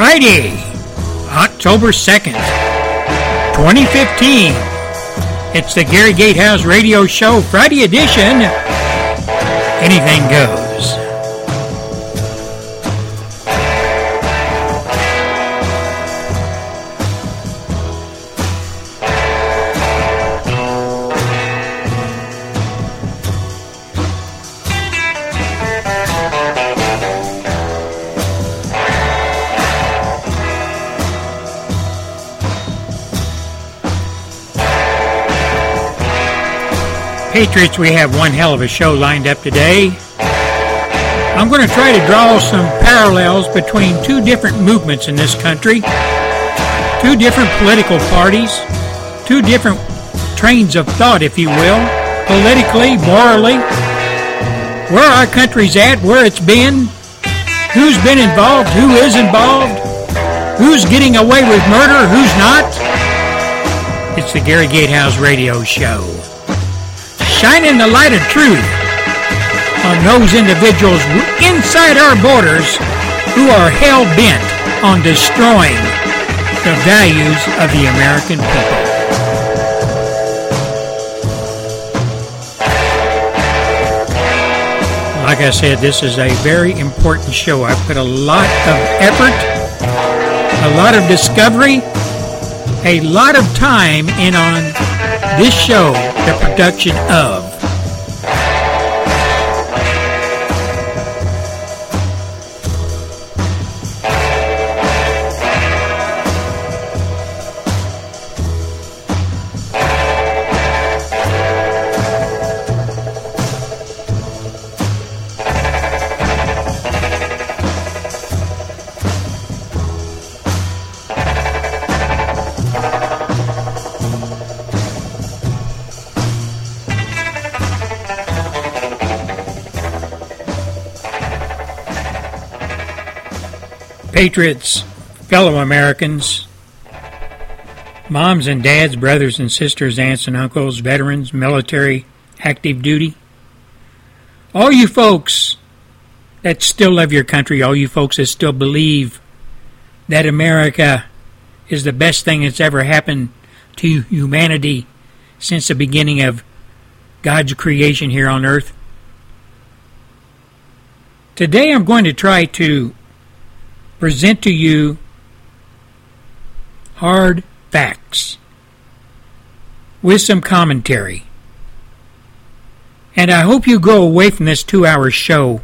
Friday, October 2nd, 2015. It's the Gary Gatehouse Radio Show Friday edition. Anything goes. Patriots, we have one hell of a show lined up today. I'm going to try to draw some parallels between two different movements in this country, two different political parties, two different trains of thought, if you will, politically, morally, where our country's at, where it's been, who's been involved, who is involved, who's getting away with murder, who's not. It's the Gary Gatehouse Radio Show shining the light of truth on those individuals inside our borders who are hell bent on destroying the values of the American people. Like I said, this is a very important show. I put a lot of effort, a lot of discovery, a lot of time in on this show, the production of Patriots, fellow Americans, moms and dads, brothers and sisters, aunts and uncles, veterans, military, active duty, all you folks that still love your country, all you folks that still believe that America is the best thing that's ever happened to humanity since the beginning of God's creation here on earth. Today I'm going to try to present to you hard facts with some commentary. And I hope you go away from this two hour show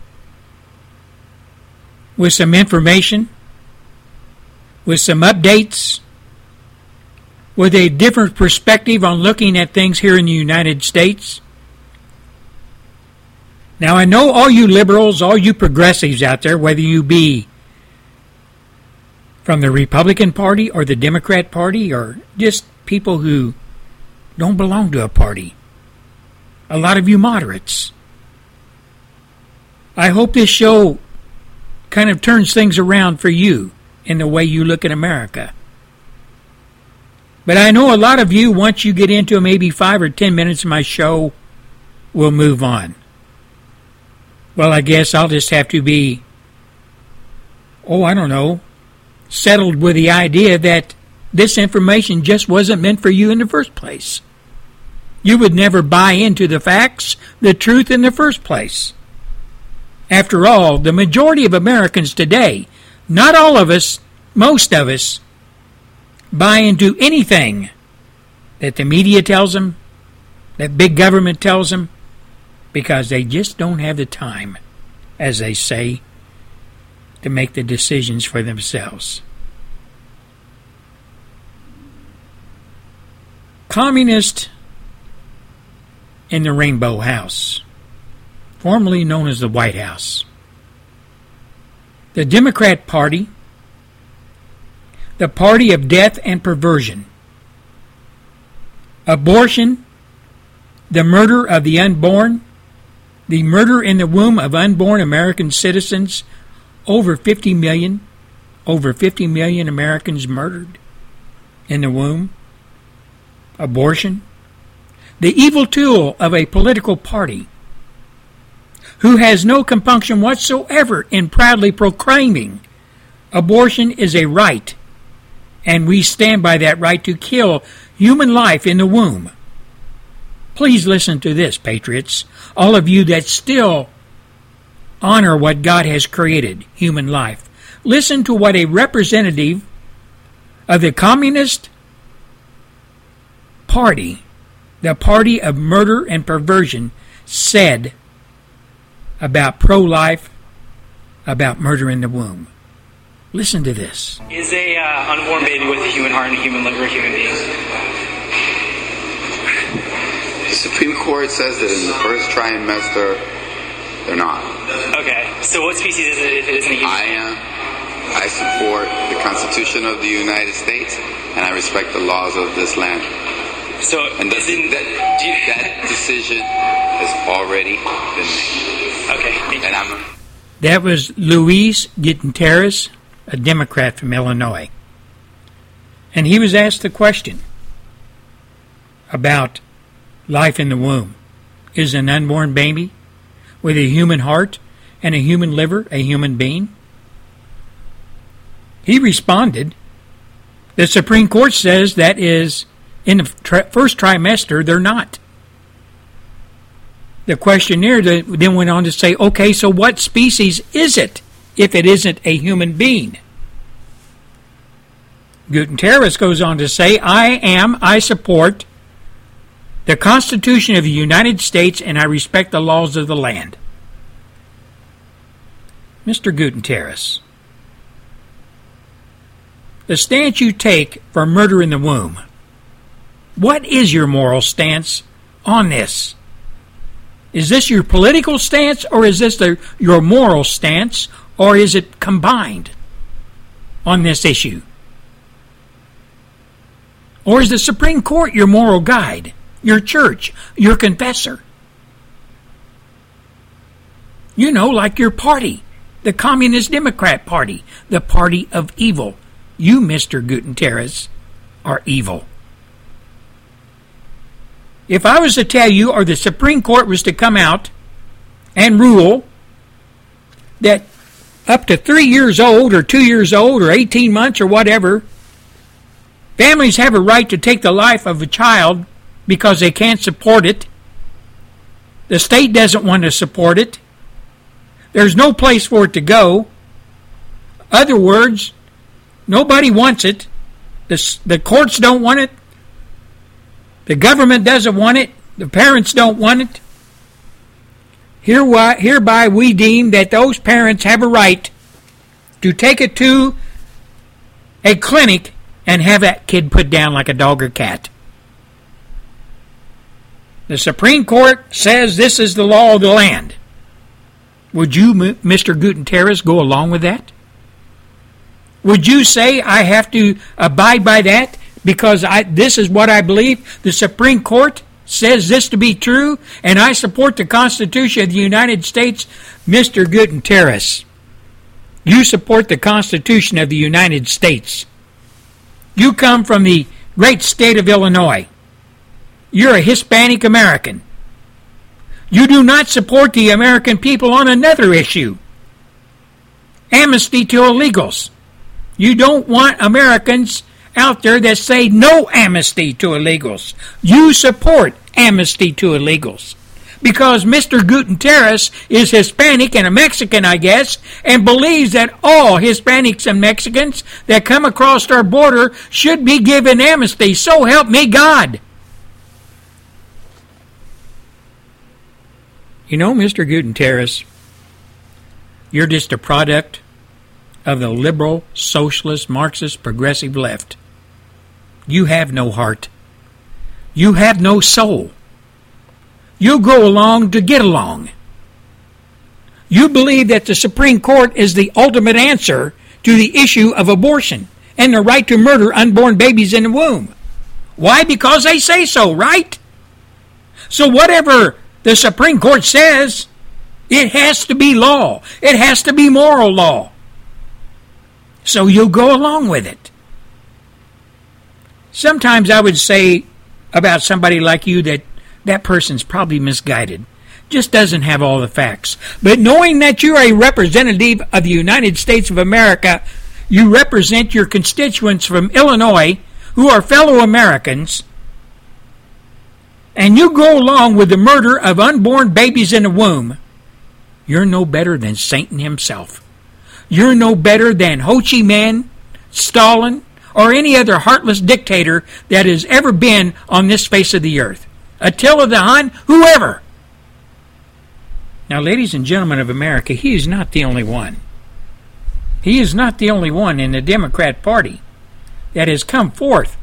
with some information, with some updates, with a different perspective on looking at things here in the United States. Now, I know all you liberals, all you progressives out there, whether you be from the Republican Party or the Democrat Party or just people who don't belong to a party. A lot of you moderates. I hope this show kind of turns things around for you in the way you look at America. But I know a lot of you, once you get into maybe five or ten minutes of my show, will move on. Well, I guess I'll just have to be, oh, I don't know, settled with the idea that this information just wasn't meant for you in the first place. You would never buy into the facts, the truth in the first place. After all, the majority of Americans today, not all of us, most of us, buy into anything that the media tells them, that big government tells them, because they just don't have the time, as they say, to make the decisions for themselves. Communist in the Rainbow House, formerly known as the White House. The Democrat Party, the party of death and perversion. Abortion, the murder of the unborn, the murder in the womb of unborn American citizens over 50 million, over 50 million Americans murdered in the womb, abortion, the evil tool of a political party who has no compunction whatsoever in proudly proclaiming Abortion is a right, and we stand by that right to kill human life in the womb. Please listen to this, patriots, all of you that still honor what God has created, human life. Listen to what a representative of the Communist Party, the party of murder and perversion, said about pro life, about murder in the womb. Listen to this. Is a uh, unborn baby with a human heart and a human liver a human being? The Supreme Court says that in the first trimester, they're not. Okay, so what species is it if it isn't a human? I am. I support the Constitution of the United States, and I respect the laws of this land. So, And that, isn't, that, you, that decision has already been made. okay, thank you. And I'm. That was Luis Gutierrez, a Democrat from Illinois. And he was asked the question about life in the womb. Is an unborn baby with a human heart and a human liver a human being? He responded, The Supreme Court says that is in the tri- first trimester, they're not. The questionnaire then went on to say, okay, so what species is it if it isn't a human being? Gutierrez goes on to say, I am, I support the Constitution of the United States and I respect the laws of the land. Mr. Gutierrez, the stance you take for murder in the womb, what is your moral stance on this? Is this your political stance or is this the, your moral stance or is it combined on this issue? Or is the Supreme Court your moral guide, your church, your confessor? You know, like your party, the Communist Democrat Party, the party of evil. You, Mr. Gutierrez, are evil. If I was to tell you, or the Supreme Court was to come out and rule that up to three years old, or two years old, or 18 months, or whatever, families have a right to take the life of a child because they can't support it. The state doesn't want to support it. There's no place for it to go. Other words, nobody wants it. The, the courts don't want it. The government doesn't want it. The parents don't want it. Hereby, hereby we deem that those parents have a right to take it to a clinic and have that kid put down like a dog or cat. The Supreme Court says this is the law of the land. Would you, Mr. Gutierrez, go along with that? Would you say I have to abide by that because I, this is what I believe? The Supreme Court says this to be true, and I support the Constitution of the United States, Mr. Gutierrez. You support the Constitution of the United States. You come from the great state of Illinois. You're a Hispanic American. You do not support the American people on another issue amnesty to illegals. You don't want Americans out there that say no amnesty to illegals. You support amnesty to illegals. Because Mr. Gutierrez is Hispanic and a Mexican, I guess, and believes that all Hispanics and Mexicans that come across our border should be given amnesty. So help me God. You know, Mr. Gutierrez, you're just a product of the liberal, socialist, Marxist, progressive left. You have no heart. You have no soul. You go along to get along. You believe that the Supreme Court is the ultimate answer to the issue of abortion and the right to murder unborn babies in the womb. Why? Because they say so, right? So whatever the Supreme Court says, it has to be law. It has to be moral law. So you go along with it. Sometimes I would say about somebody like you that that person's probably misguided, just doesn't have all the facts. But knowing that you're a representative of the United States of America, you represent your constituents from Illinois who are fellow Americans, and you go along with the murder of unborn babies in the womb, you're no better than Satan himself. You're no better than Ho Chi Minh, Stalin, or any other heartless dictator that has ever been on this face of the earth. Attila the Hun, whoever. Now, ladies and gentlemen of America, he is not the only one. He is not the only one in the Democrat Party that has come forth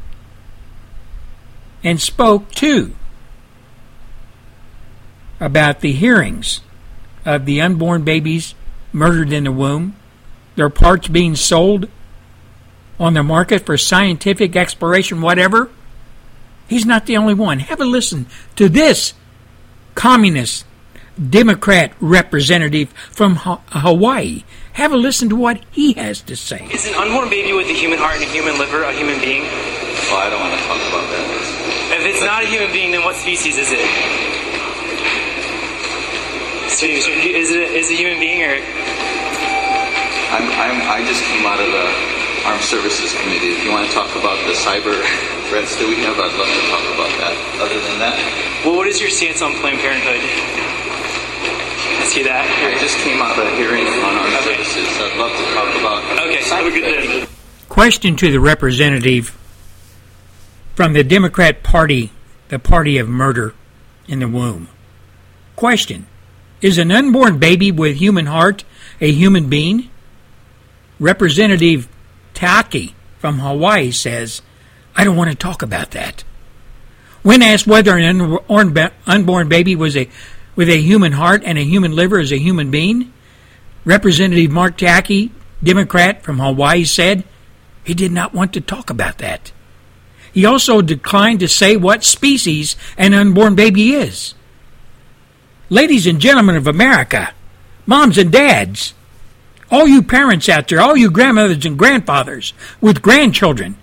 and spoke to about the hearings of the unborn babies murdered in the womb, their parts being sold on the market for scientific exploration, whatever. He's not the only one. Have a listen to this communist Democrat representative from Hawaii. Have a listen to what he has to say. Is an unborn baby with a human heart and a human liver a human being? Well, I don't want to talk about that. If it's not a human being, then what species is it? So, is it is it a human being or? I'm, I'm, I just came out of the Armed Services Committee. If you want to talk about the cyber threats that we have, I'd love to talk about that. Other than that, well, what is your stance on Planned Parenthood? I see that. I just came out of a hearing on our okay. services. I'd love to talk about. Okay, have a good day. Question to the representative from the Democrat Party, the party of murder in the womb. Question Is an unborn baby with human heart a human being? Representative Takai from Hawaii says, I don't want to talk about that. When asked whether an unborn baby was a with a human heart and a human liver is a human being? Representative Mark Takai, Democrat from Hawaii, said he did not want to talk about that. He also declined to say what species an unborn baby is. Ladies and gentlemen of America, moms and dads, all you parents out there, all you grandmothers and grandfathers with grandchildren,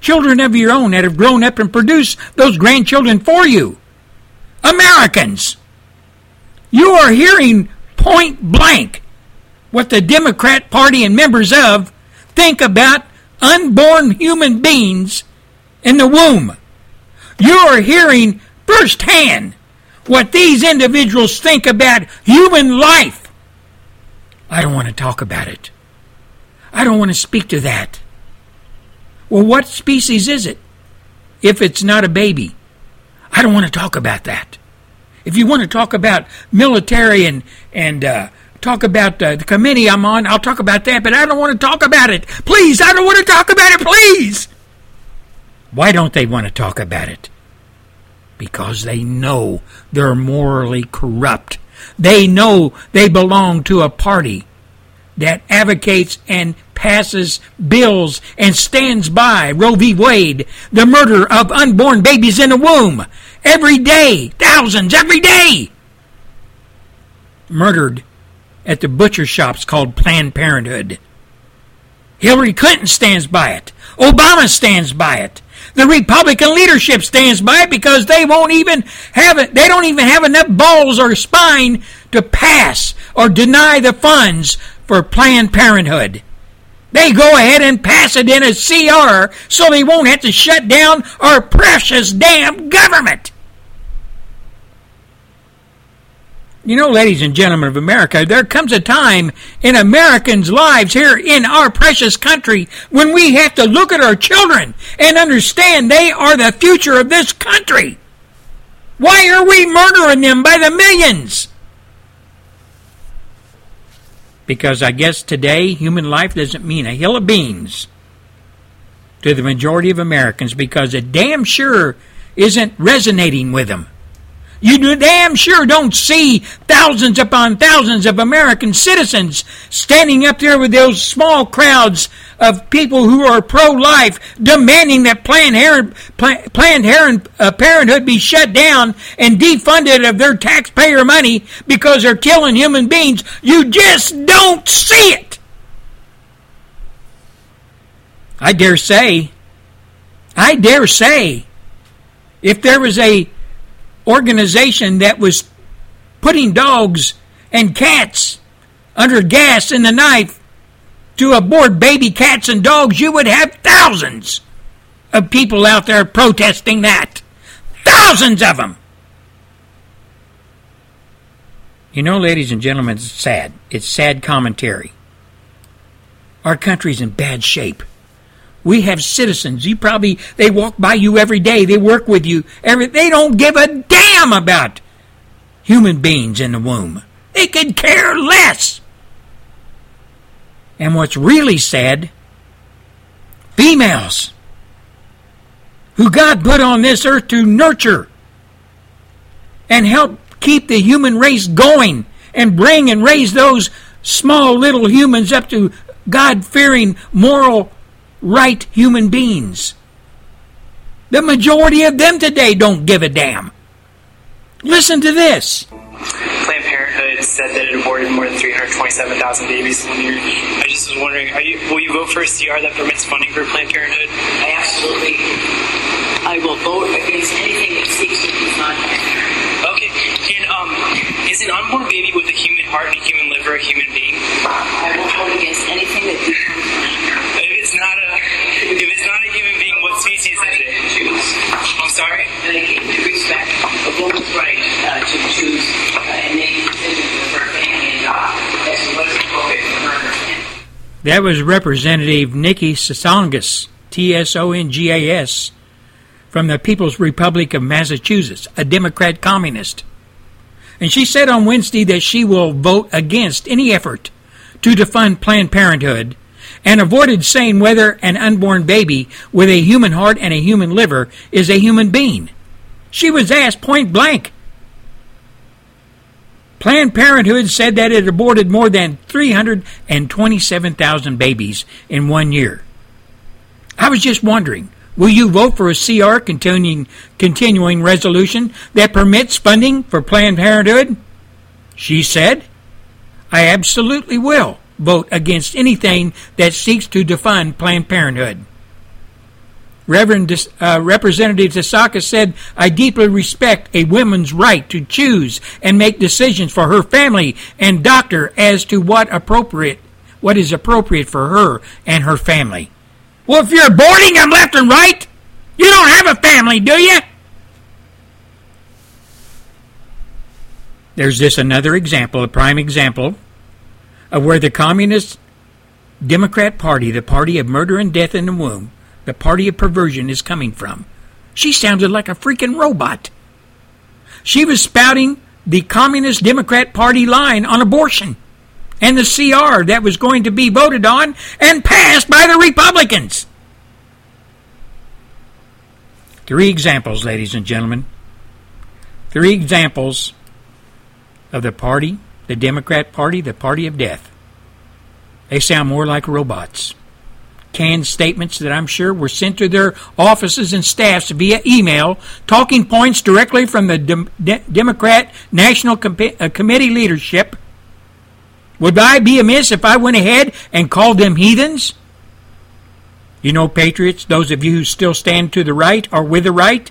children of your own that have grown up and produced those grandchildren for you, Americans, you are hearing point blank what the Democrat Party and members of think about unborn human beings in the womb. You are hearing firsthand what these individuals think about human life. I don't want to talk about it. I don't want to speak to that. Well, what species is it if it's not a baby? I don't want to talk about that. If you want to talk about military and and uh, talk about uh, the committee I'm on, I'll talk about that. But I don't want to talk about it. Please, I don't want to talk about it. Please. Why don't they want to talk about it? Because they know they're morally corrupt. They know they belong to a party that advocates and passes bills and stands by Roe v. Wade, the murder of unborn babies in the womb, Every day, thousands every day, murdered at the butcher shops called Planned Parenthood. Hillary Clinton stands by it. Obama stands by it. The Republican leadership stands by because they won't even have it. They don't even have enough balls or spine to pass or deny the funds for Planned Parenthood. They go ahead and pass it in a CR so they won't have to shut down our precious damn government. You know, ladies and gentlemen of America, there comes a time in Americans' lives here in our precious country when we have to look at our children and understand they are the future of this country. Why are we murdering them by the millions? Because I guess today human life doesn't mean a hill of beans to the majority of Americans because it damn sure isn't resonating with them. You damn sure don't see thousands upon thousands of American citizens standing up there with those small crowds of people who are pro-life demanding that Planned, uh, Parenthood be shut down and defunded of their taxpayer money because they're killing human beings. You just don't see it. I dare say, I dare say, if there was a organization that was putting dogs and cats under gas in the night to abort baby cats and dogs, you would have thousands of people out there protesting that. Thousands of them. You know, ladies and gentlemen, it's sad. It's sad commentary. Our country's in bad shape. We have citizens. You probably they walk by you every day. They work with you. Every they don't give a damn about human beings in the womb. They could care less. And what's really sad, females who God put on this earth to nurture and help keep the human race going and bring and raise those small little humans up to God fearing, moral, right human beings. The majority of them today don't give a damn. Listen to this. Planned Parenthood said that it aborted more than 327,000 babies in one year. I just was wondering, you, will you vote for a CR that permits funding for Planned Parenthood? I absolutely. I will vote against anything that seeks to defund Okay, and is an unborn baby with a human heart and a human liver a human being? I will vote against anything that defunds If it's not a, if it's not a human being, what species is it? choose. I'm sorry. And I to respect a woman's right uh, to choose uh, and make decisions for her family and uh, as to what is appropriate for her and her family. That was Representative Nikki Tsongas, T S O N G A S, from the People's Republic of Massachusetts, a Democrat communist. And she said on Wednesday that she will vote against any effort to defund Planned Parenthood and avoided saying whether an unborn baby with a human heart and a human liver is a human being. She was asked point blank. Planned Parenthood said that it aborted more than 327,000 babies in one year. I was just wondering, Will you vote for a CR continuing, continuing resolution that permits funding for Planned Parenthood? She said, I absolutely will vote against anything that seeks to defund Planned Parenthood. Reverend uh, Representative Tasaka said, I deeply respect a woman's right to choose and make decisions for her family and doctor as to what appropriate what is appropriate for her and her family. Well, if you're aborting them left and right, you don't have a family, do you? There's this another example, a prime example, of where the Communist Democrat Party, the party of murder and death in the womb, the party of perversion, is coming from. She sounded like a freaking robot. She was spouting the Communist Democrat Party line on abortion and the CR that was going to be voted on and passed by the Republicans. Three examples, ladies and gentlemen. Three examples of the party, the Democrat Party, the party of death. They sound more like robots. Canned statements that I'm sure were sent to their offices and staffs via email, talking points directly from the De- Democrat National Com- uh, Committee leadership would I be amiss if I went ahead and called them heathens? You know, patriots, those of you who still stand to the right or with the right,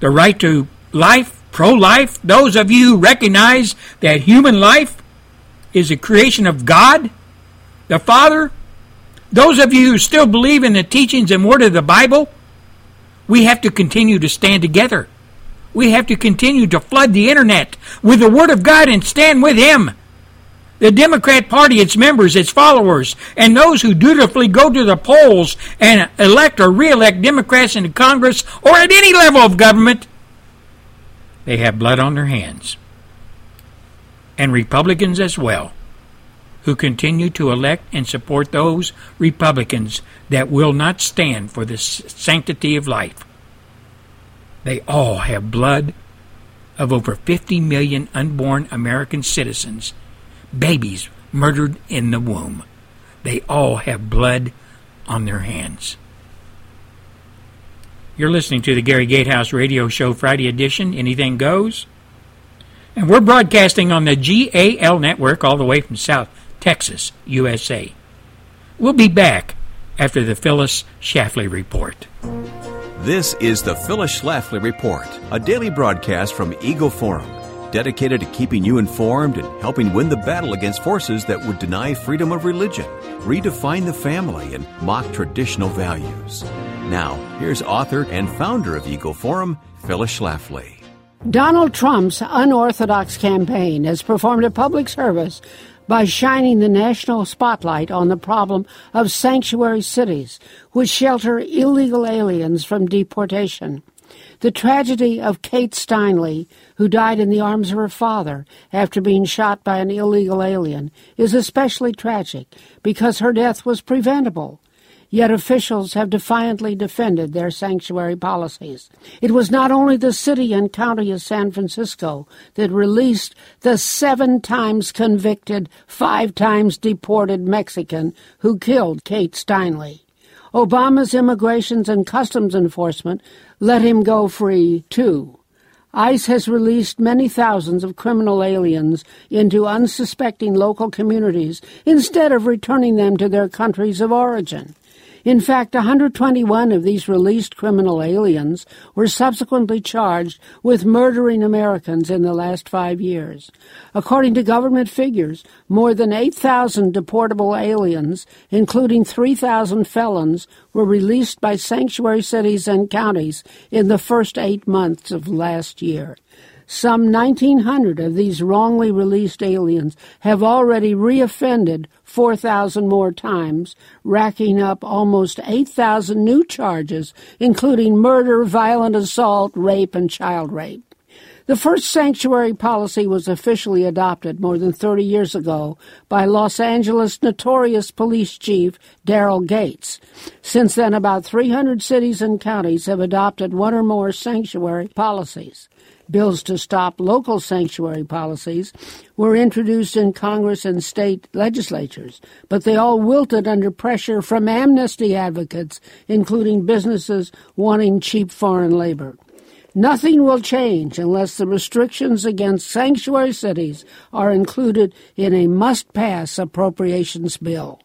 the right to life, pro life, those of you who recognize that human life is a creation of God, the Father, those of you who still believe in the teachings and word of the Bible, we have to continue to stand together. We have to continue to flood the internet with the Word of God and stand with Him. The Democrat Party, its members, its followers, and those who dutifully go to the polls and elect or re-elect Democrats into Congress or at any level of government, they have blood on their hands. And Republicans as well, who continue to elect and support those Republicans that will not stand for the sanctity of life. They all have blood of over 50 million unborn American citizens babies murdered in the womb. They all have blood on their hands. You're listening to the Gary Gatehouse Radio Show Friday edition, Anything Goes. And we're broadcasting on the GAL network all the way from South Texas, USA. We'll be back after the Phyllis Schlafly Report. This is the Phyllis Schlafly Report, a daily broadcast from Eagle Forum dedicated to keeping you informed and helping win the battle against forces that would deny freedom of religion, redefine the family, and mock traditional values. Now, here's author and founder of Eagle Forum, Phyllis Schlafly. Donald Trump's unorthodox campaign has performed a public service by shining the national spotlight on the problem of sanctuary cities, which shelter illegal aliens from deportation. The tragedy of Kate Steinle, who died in the arms of her father after being shot by an illegal alien, is especially tragic because her death was preventable. Yet officials have defiantly defended their sanctuary policies. It was not only the city and county of San Francisco that released the seven times convicted, five times deported Mexican who killed Kate Steinle. Obama's Immigration and Customs Enforcement let him go free, too. ICE has released many thousands of criminal aliens into unsuspecting local communities instead of returning them to their countries of origin. In fact, 121 of these released criminal aliens were subsequently charged with murdering Americans in the last five years. According to government figures, more than 8,000 deportable aliens, including 3,000 felons, were released by sanctuary cities and counties in the first eight months of last year. Some 1,900 of these wrongly released aliens have already reoffended 4,000 more times, racking up almost 8,000 new charges, including murder, violent assault, rape, and child rape. The first sanctuary policy was officially adopted more than 30 years ago by Los Angeles notorious police chief Daryl Gates. Since then, about 300 cities and counties have adopted one or more sanctuary policies. Bills to stop local sanctuary policies were introduced in Congress and state legislatures, but they all wilted under pressure from amnesty advocates, including businesses wanting cheap foreign labor. Nothing will change unless the restrictions against sanctuary cities are included in a must pass appropriations bill.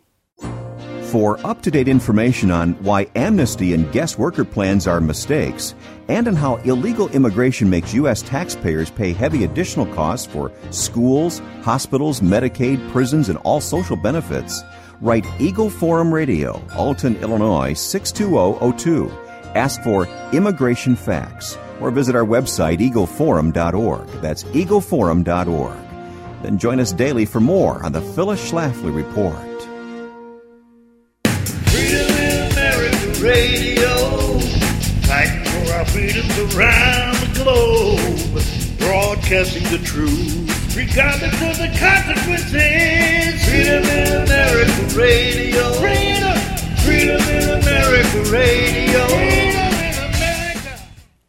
For up to date information on why amnesty and guest worker plans are mistakes, and on how illegal immigration makes U.S. taxpayers pay heavy additional costs for schools, hospitals, Medicaid, prisons, and all social benefits, write Eagle Forum Radio, Alton, Illinois 62002. Ask for Immigration Facts or visit our website eagleforum.org. That's eagleforum.org. Then join us daily for more on the Phyllis Schlafly Report. Radio, fighting for our freedoms around the globe, broadcasting the truth, regardless of the consequences. Freedom in America Radio. Freedom, freedom in America Radio.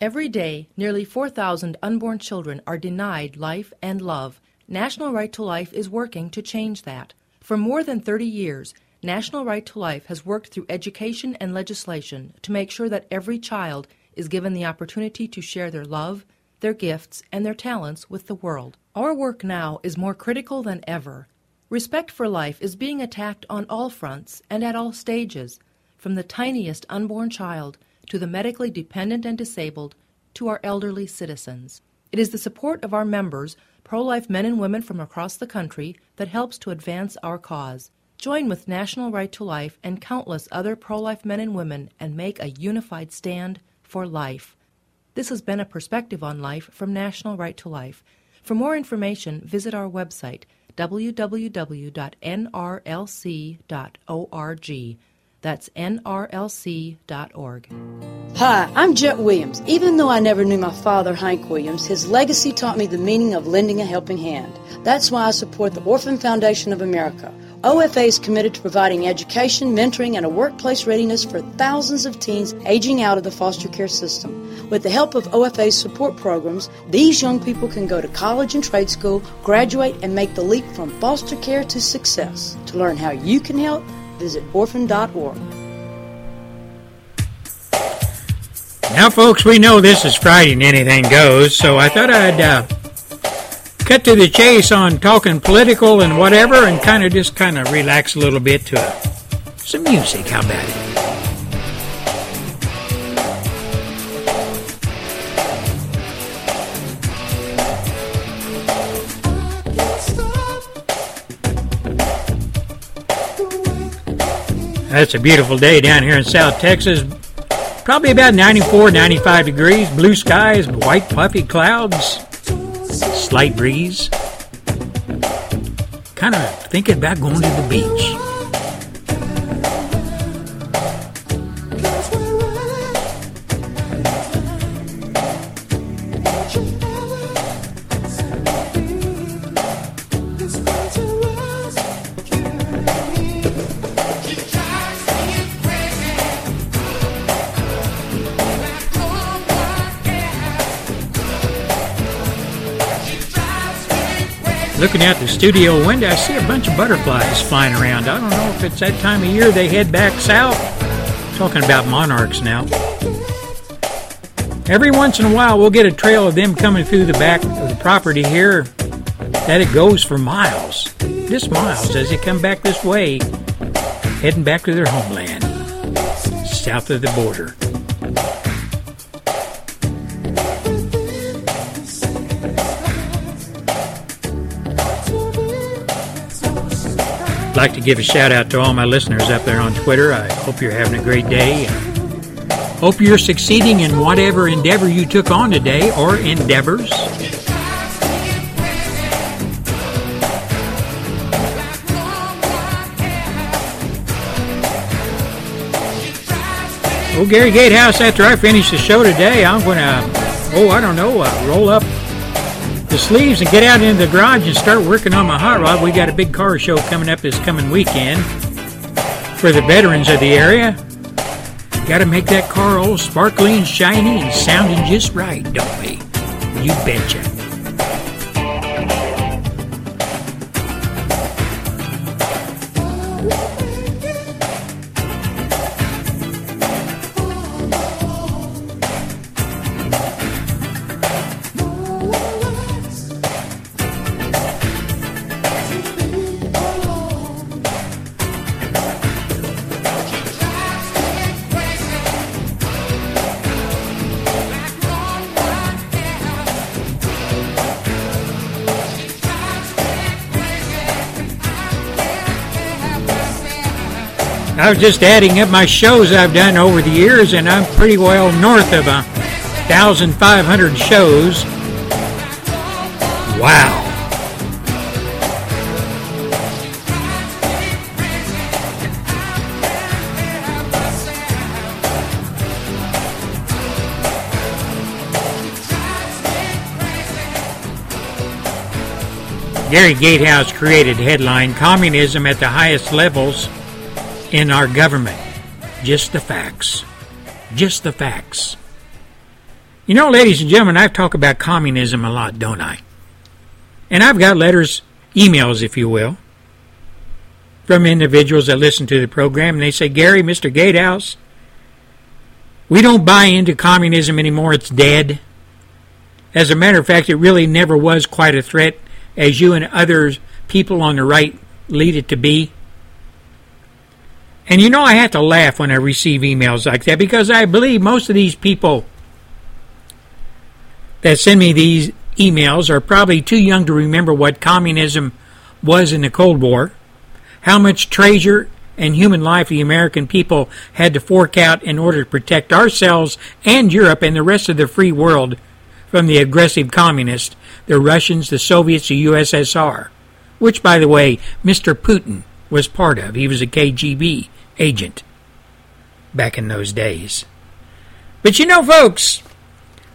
Every day, nearly 4,000 unborn children are denied life and love. National Right to Life is working to change that. For more than 30 years, National Right to Life has worked through education and legislation to make sure that every child is given the opportunity to share their love, their gifts, and their talents with the world. Our work now is more critical than ever. Respect for life is being attacked on all fronts and at all stages, from the tiniest unborn child to the medically dependent and disabled to our elderly citizens. It is the support of our members, pro life men and women from across the country, that helps to advance our cause. Join with National Right to Life and countless other pro life men and women and make a unified stand for life. This has been a perspective on life from National Right to Life. For more information, visit our website www.nrlc.org. That's nrlc.org. Hi, I'm Jett Williams. Even though I never knew my father, Hank Williams, his legacy taught me the meaning of lending a helping hand. That's why I support the Orphan Foundation of America. OFA is committed to providing education, mentoring, and a workplace readiness for thousands of teens aging out of the foster care system. With the help of OFA's support programs, these young people can go to college and trade school, graduate, and make the leap from foster care to success. To learn how you can help, visit orphan.org. Now, folks, we know this is Friday and anything goes, so I thought I'd uh, cut to the chase on talking political and whatever and kind of just kind of relax a little bit to it. some music. How about it? That's a beautiful day down here in South Texas. Probably about 94, 95 degrees, blue skies, white puffy clouds slight breeze. Kind of thinking about going to the beach. Looking out the studio window, I see a bunch of butterflies flying around. I don't know if it's that time of year they head back south. Talking about monarchs now. Every once in a while, we'll get a trail of them coming through the back of the property here that it goes for miles. Just miles as they come back this way, heading back to their homeland, south of the border. I'd like to give a shout out to all my listeners up there on Twitter. I hope you're having a great day. Hope you're succeeding in whatever endeavor you took on today or endeavors. Oh, Gary Gatehouse, after I finish the show today, I'm going to, oh, I don't know, uh, roll up the sleeves and get out into the garage and start working on my hot rod. We got a big car show coming up this coming weekend for the veterans of the area. Got to make that car all sparkly and shiny and sounding just right, don't we? You betcha. I was just adding up my shows I've done over the years, and I'm pretty well north of a thousand five hundred shows. Wow. Gary Gatehouse created headline Communism at the highest levels in our government. Just the facts. Just the facts. You know, ladies and gentlemen, I've talked about communism a lot, don't I? And I've got letters, emails, if you will, from individuals that listen to the program, and they say, Gary, Mr. Gatehouse, we don't buy into communism anymore. It's dead. As a matter of fact, it really never was quite a threat as you and other people on the right lead it to be. And you know, I have to laugh when I receive emails like that because I believe most of these people that send me these emails are probably too young to remember what communism was in the Cold War, how much treasure and human life the American people had to fork out in order to protect ourselves and Europe and the rest of the free world from the aggressive communists, the Russians, the Soviets, the USSR, which, by the way, Mr. Putin was part of. He was a KGB agent back in those days. But you know, folks,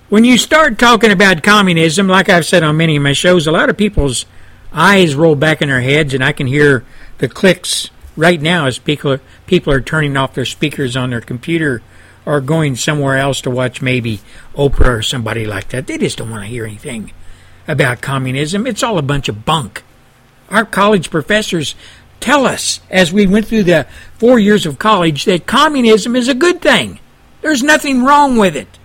when you start talking about communism, like I've said on many of my shows, a lot of people's eyes roll back in their heads, and I can hear the clicks right now as people people are turning off their speakers on their computer or going somewhere else to watch maybe Oprah or somebody like that. They just don't want to hear anything about communism. It's all a bunch of bunk. Our college professors tell us as we went through the four years of college that communism is a good thing. There's nothing wrong with it.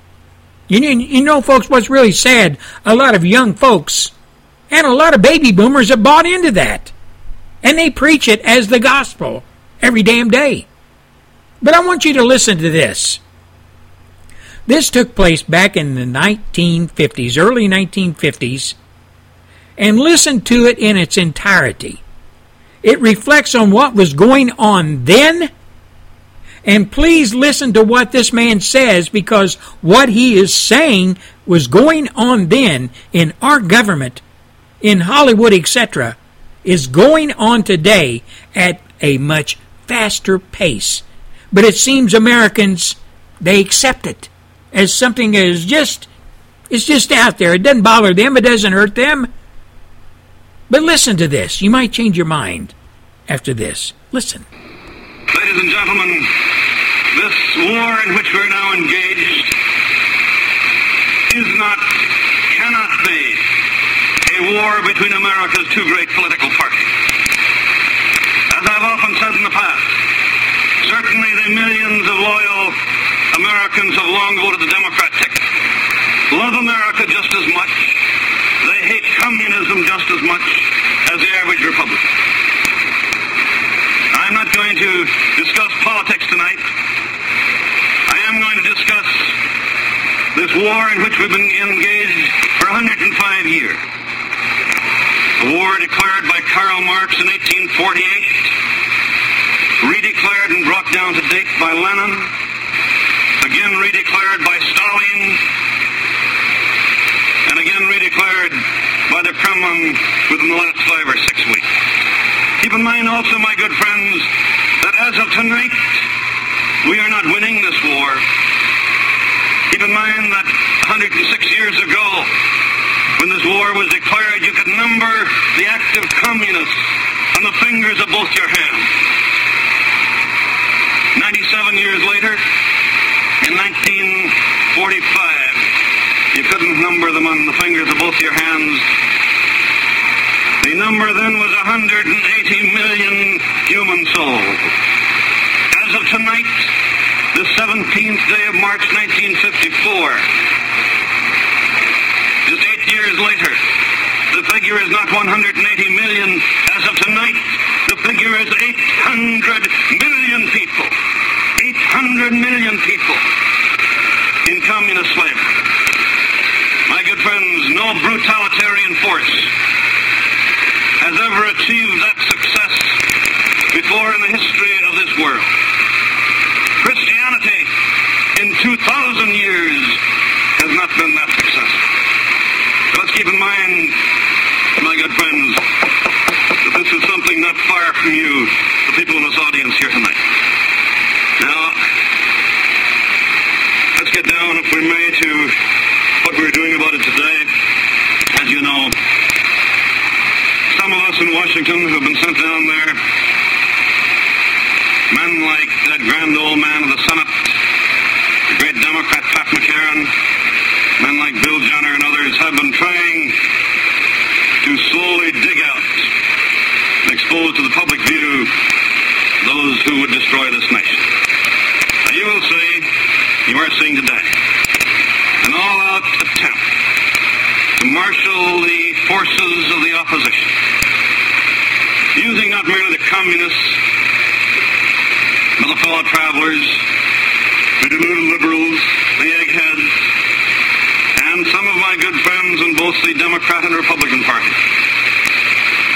You, you know, folks, what's really sad? A lot of young folks and a lot of baby boomers have bought into that. And they preach it as the gospel every damn day. But I want you to listen to this. This took place back in the 1950s, early 1950s, and listen to it in its entirety. It reflects on what was going on then And please listen to what this man says because what he is saying was going on then in our government, in Hollywood, etc., is going on today at a much faster pace. But it seems Americans, they accept it as something that is just, it's just out there. It doesn't bother them. It doesn't hurt them. But listen to this. You might change your mind after this. Listen. Ladies and gentlemen, this war in which we're now engaged is not, cannot be a war between America's two great political parties. As I've often said in the past, certainly the millions of loyal Americans have long voted the Democrat ticket. Love America just as much. Communism just as much as the average Republican. I'm not going to discuss politics tonight. I am going to discuss this war in which we've been engaged for 105 years. A war declared by Karl Marx in 1848, redeclared and brought down to date by Lenin, again redeclared by Stalin, and again redeclared Kremlin um, within the last five or six weeks. Keep in mind also, my good friends, that as of tonight, we are not winning this war. Keep in mind that 106 years ago, when this war was declared, you could number the active communists on the fingers of both your hands. 97 years later, in 1945, you couldn't number them on the fingers of both your hands. The number then was 180 million human souls. As of tonight, the 17th day of March 1954, just eight years later, the figure is not 180 million. As of tonight, the figure is 800 million people. 800 million people in communist slavery. My good friends, no brutalitarian force has ever achieved that success before in the history of this world. Christianity in 2,000 years has not been that successful. Let's keep in mind, my good friends, that this is something not far from you, the people in this audience here tonight. Now, let's get down, if we may, to what we're doing about it today. As you know, some of us in Washington have been sent down there. Men like that grand old man of the Senate, the great Democrat Pat McCarran, men like Bill Jenner and others have been trying to slowly dig out and expose to the public view those who would destroy this nation. Now you will see, you are seeing today, an all-out attempt to marshal the forces of the opposition, using not merely the communists, the fellow travelers, the deluded liberals, the eggheads, and some of my good friends in both the Democrat and Republican parties,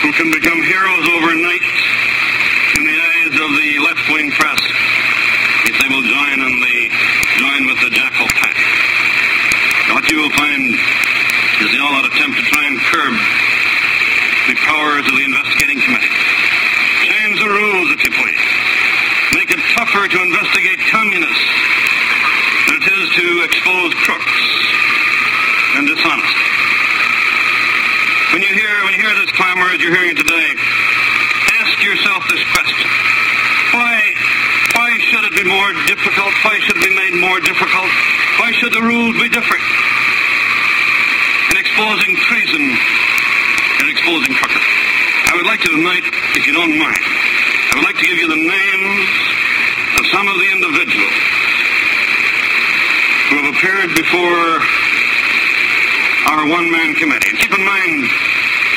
who can become heroes overnight in the eyes of the left-wing press if they will join in the join with the jackal pack. What you will find is the all-out attempt to try and curb the powers of the investigating committee. Change the rules, if you please. Make it tougher to investigate communists than it is to expose crooks and dishonest. When you hear when you hear this clamor as you're hearing it today, ask yourself this question: Why why should it be more difficult? Why should it be made more difficult? Why should the rules be different? In exposing treason and exposing crooked. I would like to tonight, if you don't mind, I would like to give you the names of some of the individuals who have appeared before our one-man committee. And keep in mind,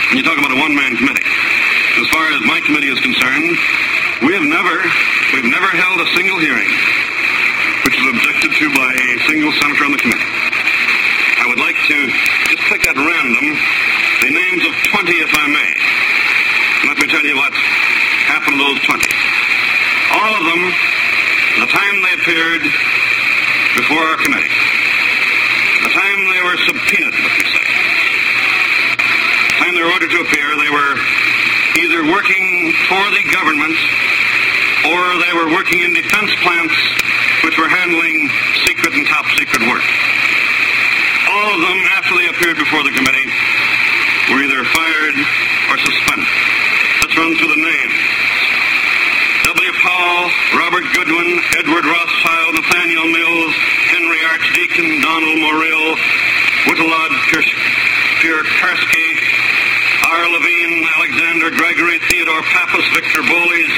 when you talk about a one-man committee, as far as my committee is concerned, we have never, we've never held a single hearing which was objected to by a single senator on the committee. I would like to just pick at random the names of 20, if I may. Let me tell you what happened to those 20. All of them the time they appeared before our committee, the time they were subpoenaed, let me say, the time they were ordered to appear, they were either working for the government or they were working in defense plants which were handling top secret work. All of them, after they appeared before the committee, were either fired or suspended. Let's run through the names. W. Powell, Robert Goodwin, Edward Rothschild, Nathaniel Mills, Henry Archdeacon, Donald Morrill, Whittlod Pierkarski, R. Levine, Alexander Gregory, Theodore Pappas, Victor Boles,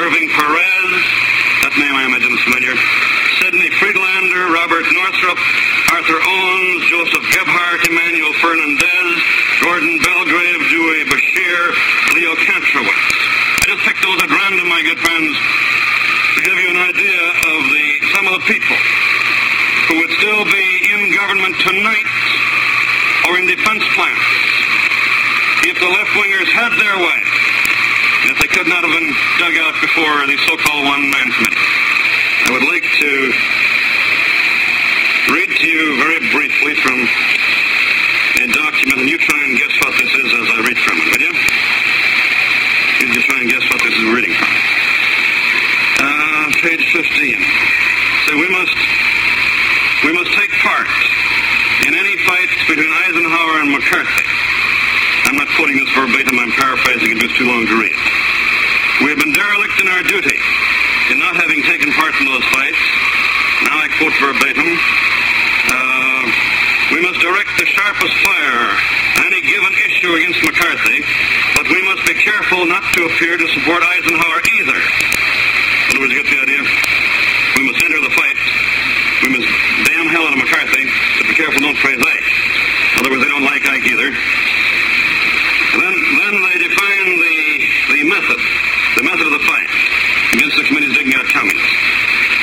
Irving Perez, that name I imagine is familiar, Arthur Owens, Joseph Gebhardt, Emmanuel Fernandez, Gordon Belgrave, Dewey Bashir, Leo Kantrowitz. I just picked those at random, my good friends, to give you an idea of the some of the people who would still be in government tonight or in defense plants if the left-wingers had their way, and if they could not have been dug out before the so-called one-man committee. I would like to you very briefly from a document, and you try and guess what this is as I read from it, will you? You just try and guess what this is reading from. Uh, page 15. So we must we must take part in any fight between Eisenhower and McCarthy. I'm not quoting this verbatim, I'm paraphrasing it, it's too long to read. We have been derelict in our duty in not having taken part in those fights. Now I quote verbatim. Sharpest fire any given issue against McCarthy, but we must be careful not to appear to support Eisenhower either. In other words, you get the idea? We must enter the fight. We must damn hell out of McCarthy, but be careful don't praise Ike. In other words, they don't like Ike either. And then, then they define the, the method, the method of the fight against the committee's digging out communists.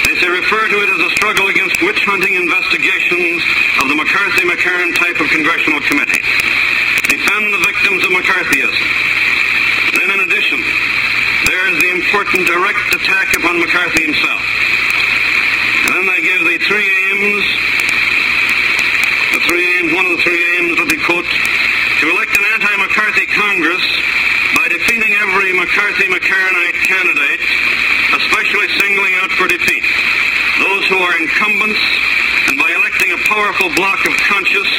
They say refer to it as a struggle against witch hunting investigations of the McCarthy-McCarran type of congressional committee. Defend the victims of McCarthyism. Then in addition, there is the important direct attack upon McCarthy himself. And then they give the three aims, the three aims, one of the three aims of the quote, to elect an anti-McCarthy Congress by defeating every McCarthy-McCarranite candidate, especially singling out for defeat those who are incumbents, and by electing a powerful bloc of conscious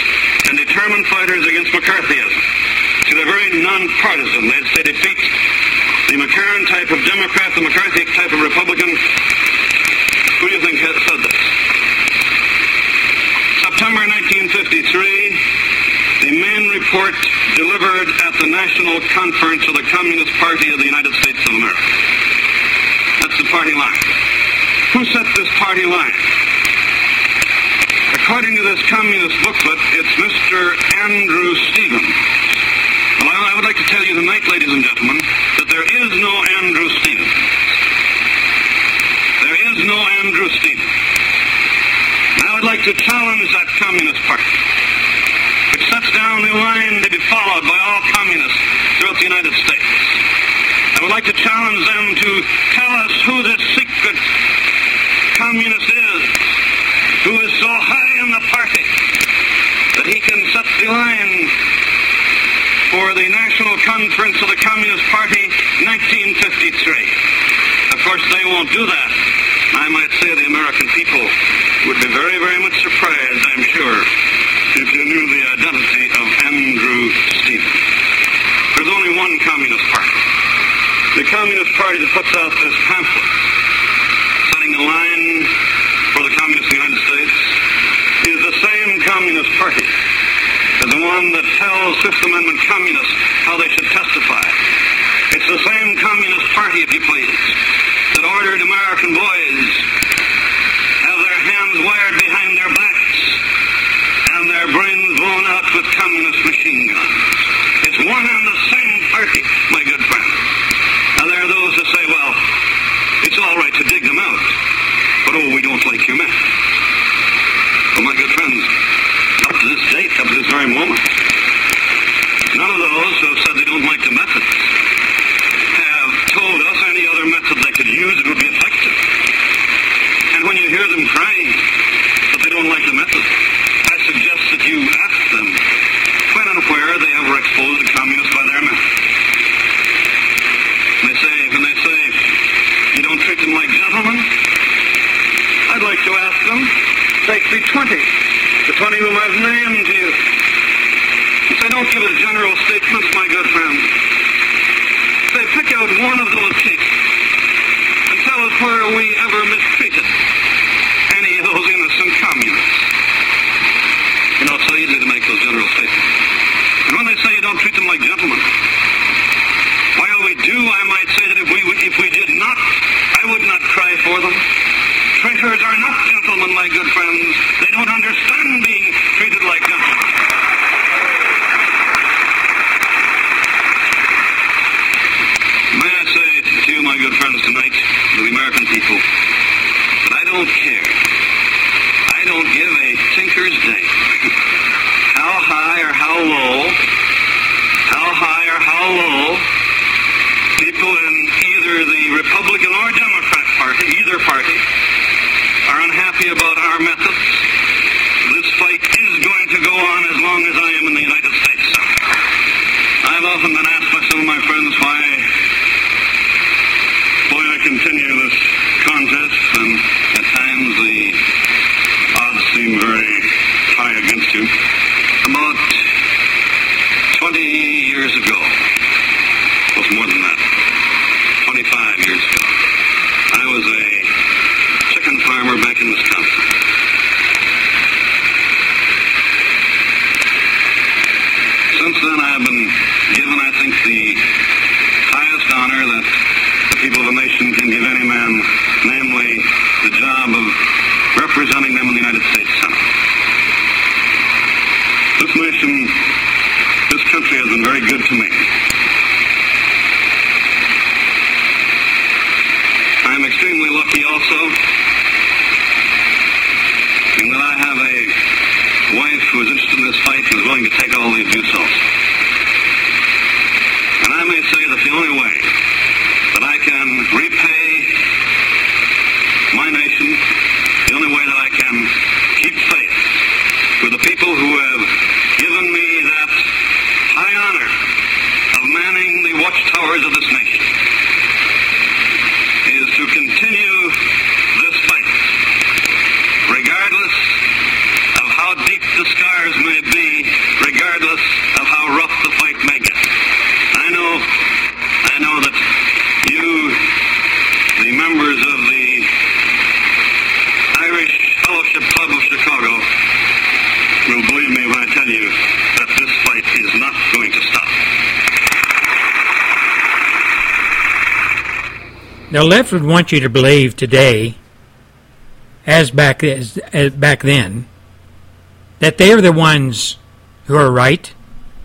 and determined fighters against McCarthyism. See, they're very non-partisan. They'd say defeat the McCarran type of Democrat, the McCarthy type of Republican. Who do you think has said this? September 1953, the main report delivered at the National Conference of the Communist Party of the United States of America. That's the party line. Who set this party line? According to this communist booklet, it's Mr. Andrew Stevens. Well, I would like to tell you tonight, ladies and gentlemen, that there is no Andrew Stevens. There is no Andrew Stevens. And I would like to challenge that Communist Party, which sets down the line to be followed by all communists throughout the United States. I would like to challenge them to tell us who this secret communist is, who is so high in the party that he can set the line for the National Conference of the Communist Party 1953. Of course, they won't do that. I might say the American people would be very, very much surprised, I'm sure, if you knew the identity of Andrew Stevens. There's only one Communist Party. The Communist Party that puts out this pamphlet The left would want you to believe today, as back as, as back then, that they're the ones who are right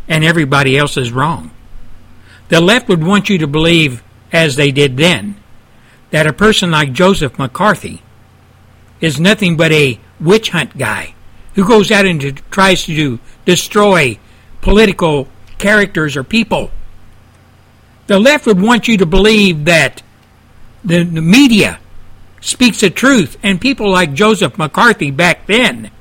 and everybody else is wrong. The left would want you to believe, as they did then, that a person like Joseph McCarthy is nothing but a witch hunt guy who goes out and tries to destroy political characters or people. The left would want you to believe that the, media speaks the truth, and people like Joseph McCarthy back then,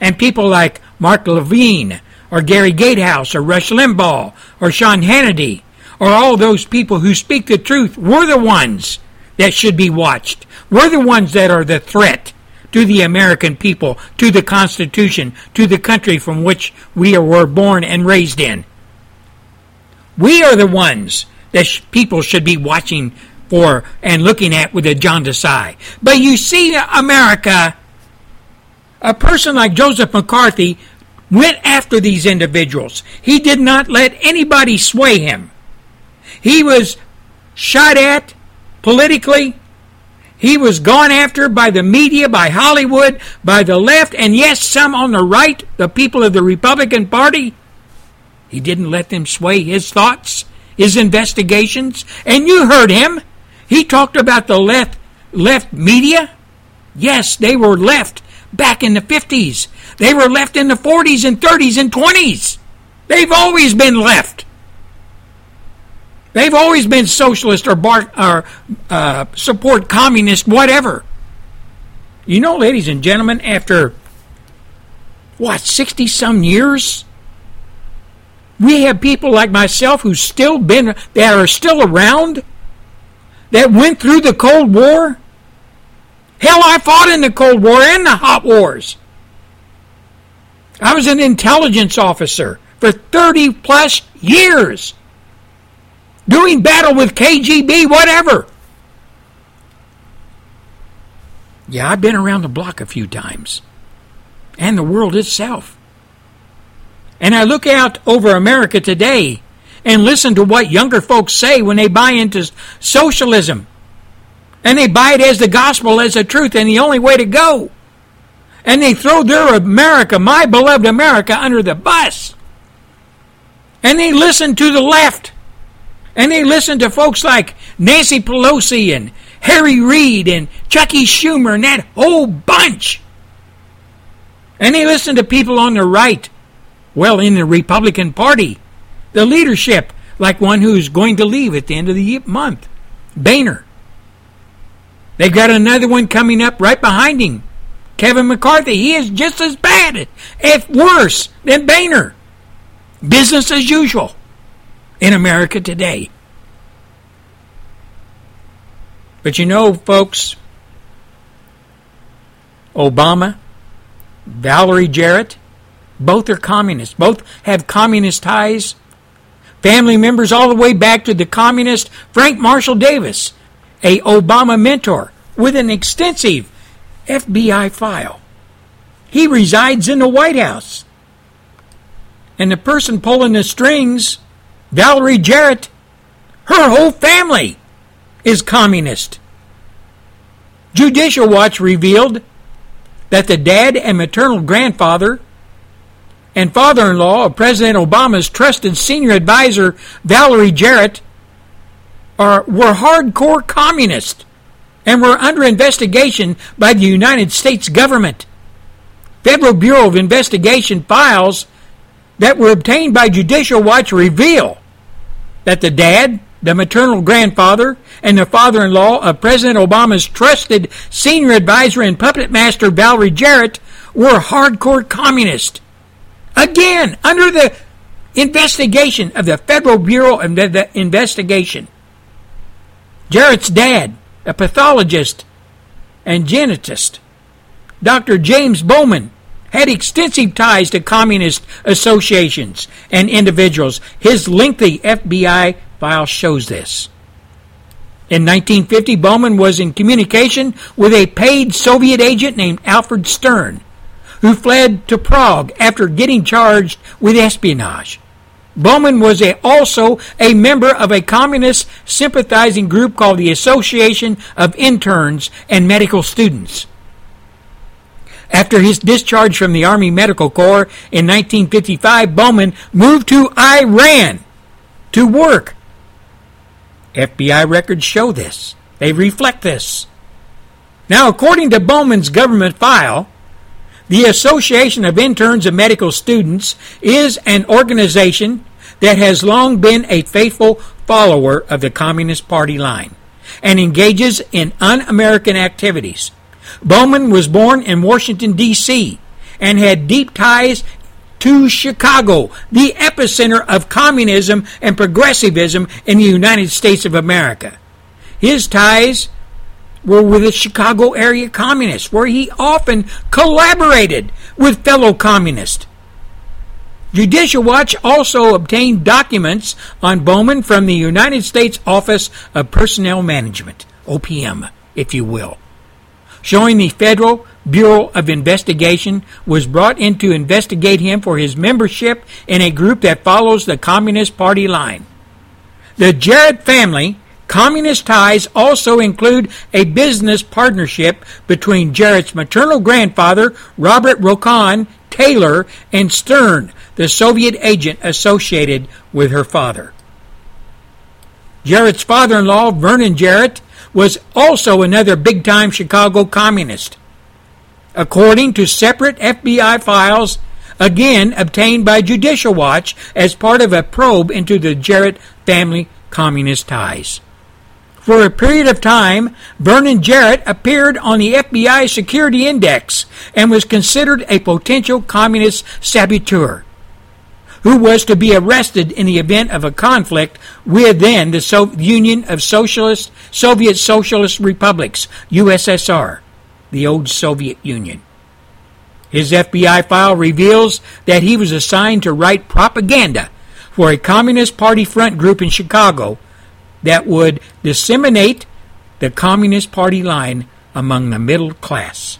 and people like Mark Levin, or Gary Gatehouse, or Rush Limbaugh, or Sean Hannity, or all those people who speak the truth, were the ones that should be watched. We're the ones that are the threat to the American people, to the Constitution, to the country from which we were born and raised in. We are the ones that sh- people should be watching for and looking at with a jaundiced eye. But you see, America, a person like Joseph McCarthy went after these individuals. He did not let anybody sway him. He was shot at politically. He was gone after by the media, by Hollywood, by the left, and yes, some on the right, the people of the Republican Party. He didn't let them sway his thoughts, his investigations. And you heard him. He talked about the left left media. Yes, they were left back in the 50s. They were left in the 40s and 30s and 20s. They've always been left. They've always been socialist or, bar, or uh, support communist, whatever. You know, ladies and gentlemen, after what, 60 some years? We have people like myself who's still been, that are still around, that went through the Cold War, Hell, I fought in the Cold War and the Hot Wars. I was an intelligence officer for 30 plus years, doing battle with KGB, whatever. Yeah, I've been around the block a few times, and the world itself. And I look out over America today and listen to what younger folks say when they buy into socialism. And they buy it as the gospel, as the truth, and the only way to go. And they throw their America, my beloved America, under the bus. And they listen to the left. And they listen to folks like Nancy Pelosi and Harry Reid and Chucky Schumer and that whole bunch. And they listen to people on the right, well, in the Republican Party, the leadership, like one who's going to leave at the end of the month, Boehner. They've got another one coming up right behind him, Kevin McCarthy. He is just as bad, if worse, than Boehner. Business as usual in America today. But you know, folks, Obama, Valerie Jarrett, both are communists. Both have communist ties. Family members all the way back to the communist Frank Marshall Davis, a Obama mentor with an extensive FBI file. He resides in the White House. And the person pulling the strings, Valerie Jarrett, her whole family is communist. Judicial Watch revealed that the dad and maternal grandfather and father in law of President Obama's trusted senior advisor, Valerie Jarrett, are, were hardcore communists and were under investigation by the United States government. Federal Bureau of Investigation files that were obtained by Judicial Watch reveal that the dad, the maternal grandfather, and the father in law of President Obama's trusted senior advisor and puppet master Valerie Jarrett were hardcore communists. Again, under the investigation of the Federal Bureau of Investigation. Jarrett's dad, a pathologist and genetist, Dr. James Bowman, had extensive ties to communist associations and individuals. His lengthy FBI file shows this. In 1950, Bowman was in communication with a paid Soviet agent named Alfred Stern, who fled to Prague after getting charged with espionage. Bowman was a, also a member of a communist sympathizing group called the Association of Interns and Medical Students. After his discharge from the Army Medical Corps in 1955, Bowman moved to Iran to work. FBI records show this. They reflect this. Now, according to Bowman's government file, the Association of Interns and Medical Students is an organization that has long been a faithful follower of the Communist Party line and engages in un American activities. Bowman was born in Washington, D.C., and had deep ties to Chicago, the epicenter of communism and progressivism in the United States of America. His ties were with the Chicago area communists, where he often collaborated with fellow communists. Judicial Watch also obtained documents on Bowman from the United States Office of Personnel Management, OPM, if you will, showing the Federal Bureau of Investigation was brought in to investigate him for his membership in a group that follows the Communist Party line. The Jarrett family Communist ties also include a business partnership between Jarrett's maternal grandfather, Robert Rochon Taylor, and Stern, the Soviet agent associated with her father. Jarrett's father in law, Vernon Jarrett, was also another big time Chicago communist. According to separate FBI files, again obtained by Judicial Watch as part of a probe into the Jarrett family communist ties. For a period of time, Vernon Jarrett appeared on the FBI Security Index and was considered a potential communist saboteur who was to be arrested in the event of a conflict with then the Union of Socialist Soviet Socialist Republics, USSR. the old Soviet Union. His FBI file reveals that he was assigned to write propaganda for a Communist Party front group in Chicago that would disseminate the Communist Party line among the middle class.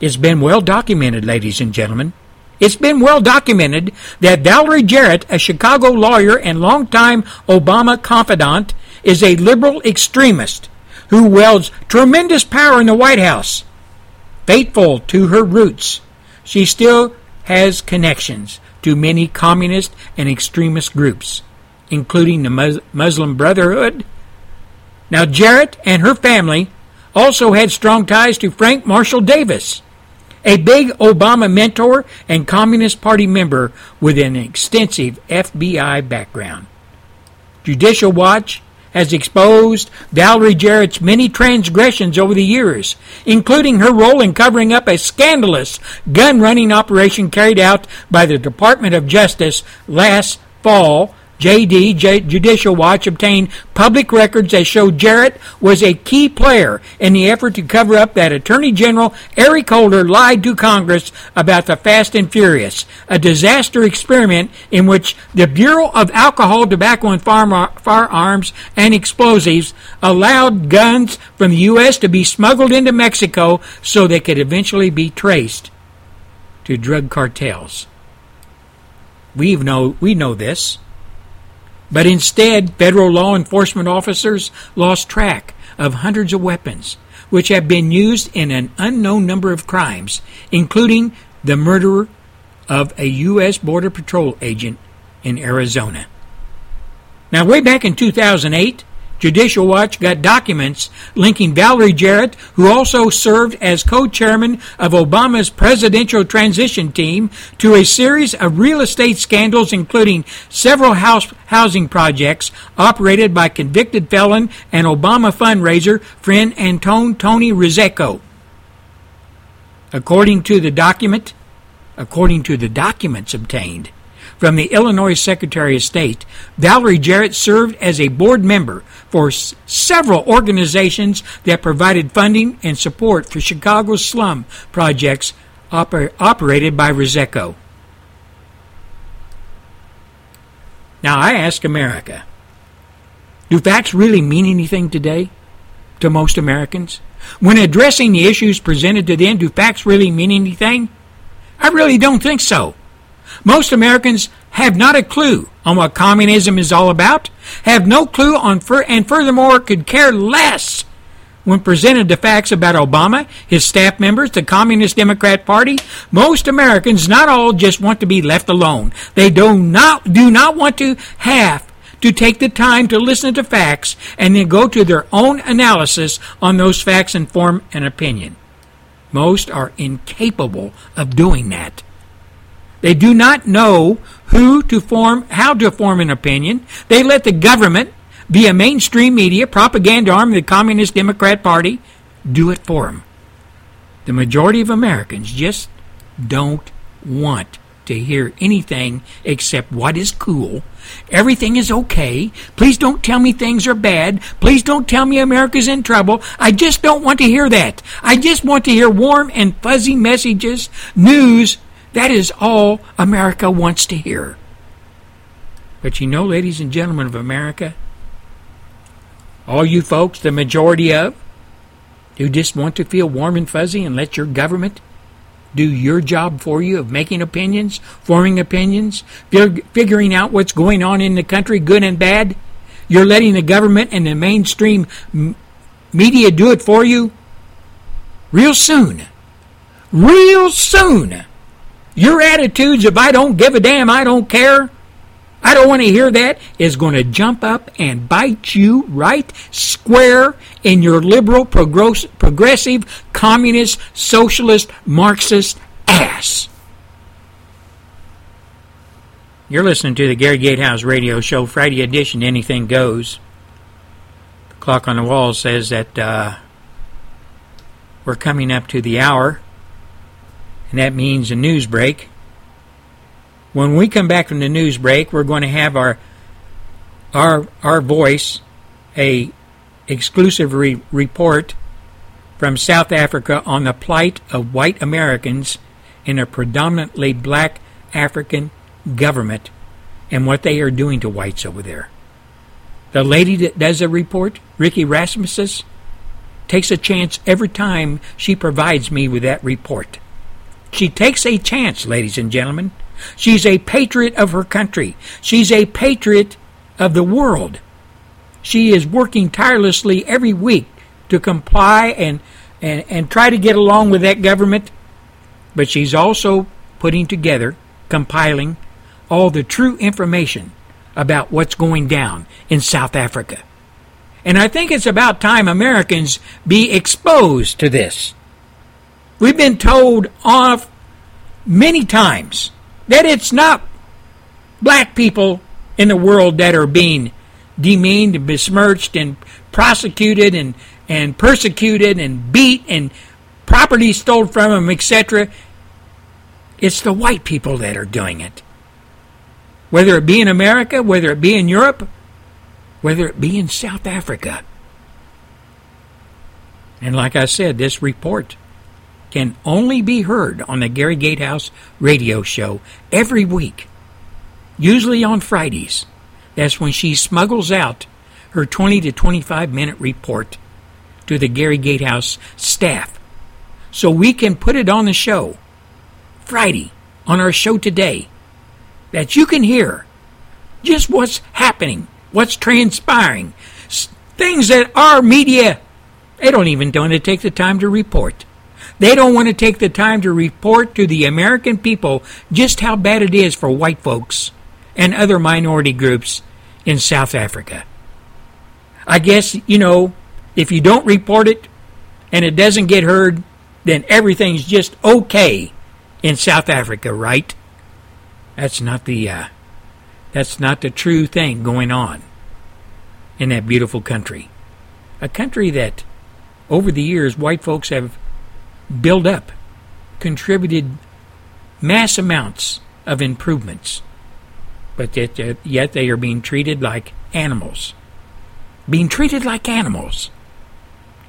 It's been well documented, ladies and gentlemen. It's been well documented that Valerie Jarrett, a Chicago lawyer and longtime Obama confidant, is a liberal extremist who wields tremendous power in the White House Faithful to her roots, she still has connections to many communist and extremist groups, including the Muslim Brotherhood. Now, Jarrett and her family also had strong ties to Frank Marshall Davis, a big Obama mentor and Communist Party member with an extensive FBI background. Judicial Watch has exposed Valerie Jarrett's many transgressions over the years, including her role in covering up a scandalous gun running operation carried out by the Department of Justice last fall JD Judicial Watch obtained public records that show Jarrett was a key player in the effort to cover up that Attorney General Eric Holder lied to Congress about the Fast and Furious, a disaster experiment in which the Bureau of Alcohol, Tobacco, and Firearms and Explosives allowed guns from the U.S. to be smuggled into Mexico so they could eventually be traced to drug cartels. We know we know this. But instead, federal law enforcement officers lost track of hundreds of weapons, which have been used in an unknown number of crimes, including the murder of a U.S. Border Patrol agent in Arizona. Now, way back in 2008, Judicial Watch got documents linking Valerie Jarrett, who also served as co chairman of Obama's presidential transition team, to a series of real estate scandals, including several house housing projects operated by convicted felon and Obama fundraiser friend Antone Tony Rezko. According to the document, according to the documents obtained, from the Illinois Secretary of State, Valerie Jarrett served as a board member for several organizations that provided funding and support for Chicago's slum projects oper- operated by Rezko. Now, I ask America do facts really mean anything today to most Americans? When addressing the issues presented to them, do facts really mean anything? I really don't think so. Most Americans have not a clue on what communism is all about, have no clue on, fur- and furthermore could care less when presented the facts about Obama, his staff members, the Communist Democrat Party, most Americans, not all, just want to be left alone. They do not, do not want to have to take the time to listen to facts and then go to their own analysis on those facts and form an opinion. Most are incapable of doing that. They do not know who to form, how to form an opinion. They let the government, via mainstream media, propaganda arm of the Communist Democrat Party, do it for them. The majority of Americans just don't want to hear anything except what is cool. Everything is okay. Please don't tell me things are bad. Please don't tell me America's in trouble. I just don't want to hear that. I just want to hear warm and fuzzy messages, news that is all America wants to hear. But you know, ladies and gentlemen of America, all you folks, the majority of, who just want to feel warm and fuzzy and let your government do your job for you of making opinions, forming opinions, fig- figuring out what's going on in the country, good and bad. You're letting the government and the mainstream m- media do it for you. Real soon, real soon, your attitudes of I don't give a damn, I don't care, I don't want to hear that, is going to jump up and bite you right square in your liberal, progressive, communist, socialist, Marxist ass. You're listening to the Gary Gatehouse radio show, Friday edition, Anything Goes. The clock on the wall says that uh, we're coming up to the hour and that means a news break. When we come back from the news break, we're going to have our our our voice, a exclusive re- report from South Africa on the plight of white Americans in a predominantly black African government and what they are doing to whites over there. The lady that does a report, Ricky Rasmussen, takes a chance every time she provides me with that report. She takes a chance, ladies and gentlemen. She's a patriot of her country. She's a patriot of the world. She is working tirelessly every week to comply and, and, and try to get along with that government, but she's also putting together, compiling all the true information about what's going down in South Africa. And I think it's about time Americans be exposed to this. We've been told off many times that it's not black people in the world that are being demeaned and besmirched and prosecuted and, and persecuted and beat and property stolen from them, etc. It's the white people that are doing it. Whether it be in America, whether it be in Europe, whether it be in South Africa. And like I said, this report can only be heard on the Gary Gatehouse radio show every week, usually on Fridays. That's when she smuggles out her 20 to 25 minute report to the Gary Gatehouse staff so we can put it on the show Friday on our show today that you can hear just what's happening, what's transpiring, things that our media they don't even want to take the time to report. They don't want to take the time to report to the American people just how bad it is for white folks and other minority groups in South Africa. I guess, you know, if you don't report it and it doesn't get heard, then everything's just okay in South Africa, right? That's not the uh, that's not the true thing going on in that beautiful country. A country that over the years white folks have built up, contributed mass amounts of improvements but yet, uh, yet they are being treated like animals. Being treated like animals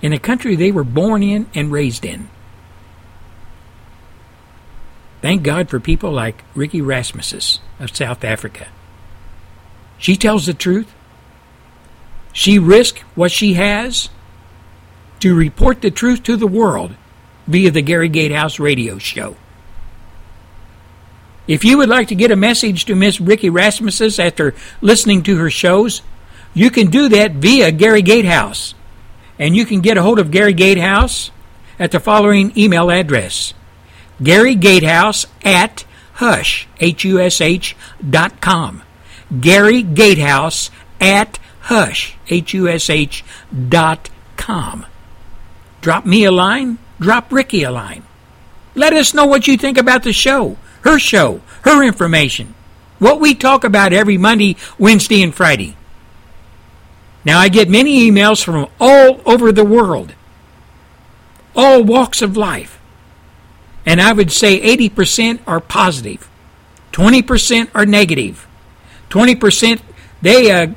in a country they were born in and raised in. Thank God for people like Ricky Rasmussen of South Africa. She tells the truth. She risks what she has to report the truth to the world via the Gary Gatehouse radio show. If you would like to get a message to Miss Ricky Rasmussen after listening to her shows, you can do that via Gary Gatehouse. And you can get a hold of Gary Gatehouse at the following email address Gary Gatehouse at hush, H-U-S-H dot com. Gary Gatehouse at hush, H-U-S-H dot com. Drop me a line, drop Ricky a line. Let us know what you think about the show her show, her information, what we talk about every Monday, Wednesday, and Friday. Now, I get many emails from all over the world, all walks of life. And I would say 80% are positive, 20% are negative, 20% they, uh,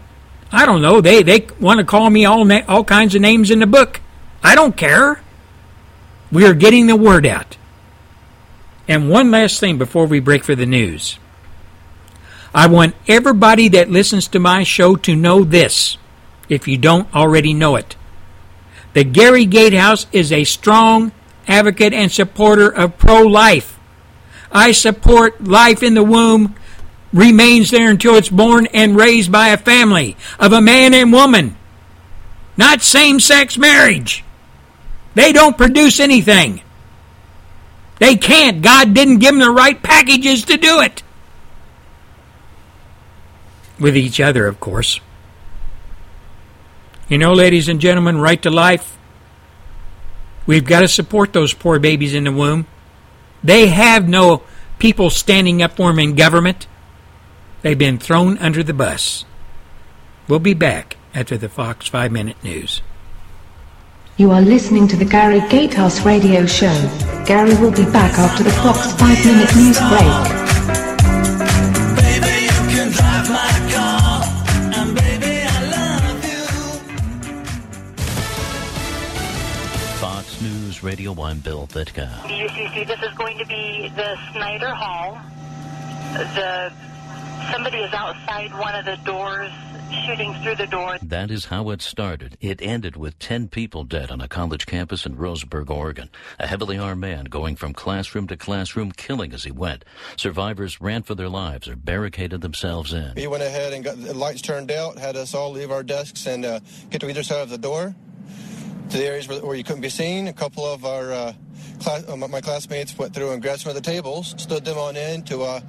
I don't know, they, they want to call me all, na- all kinds of names in the book. I don't care. We are getting the word out. And one last thing before we break for the news. I want everybody that listens to my show to know this, if you don't already know it. The Gary Gatehouse is a strong advocate and supporter of pro life. I support life in the womb remains there until it's born and raised by a family of a man and woman, not same sex marriage. They don't produce anything. They can't. God didn't give them the right packages to do it. With each other, of course. You know, ladies and gentlemen, right to life. We've got to support those poor babies in the womb. They have no people standing up for them in government. They've been thrown under the bus. We'll be back after the Fox 5 Minute News. You are listening to the Gary Gatehouse Radio Show. Gary will be back after the Fox 5 Minute News break. Fox Fox News Radio, I'm Bill Vitka. UCC, this is going to be the Snyder Hall. The somebody is outside one of the doors shooting through the door. That is how it started. It ended with 10 people dead on a college campus in Roseburg, Oregon. A heavily armed man going from classroom to classroom, killing as he went. Survivors ran for their lives or barricaded themselves in. He went ahead and got the lights turned out, had us all leave our desks and uh, get to either side of the door to the areas where, where you couldn't be seen. A couple of our uh, class, uh, my classmates went through and grabbed some of the tables, stood them on end to uh,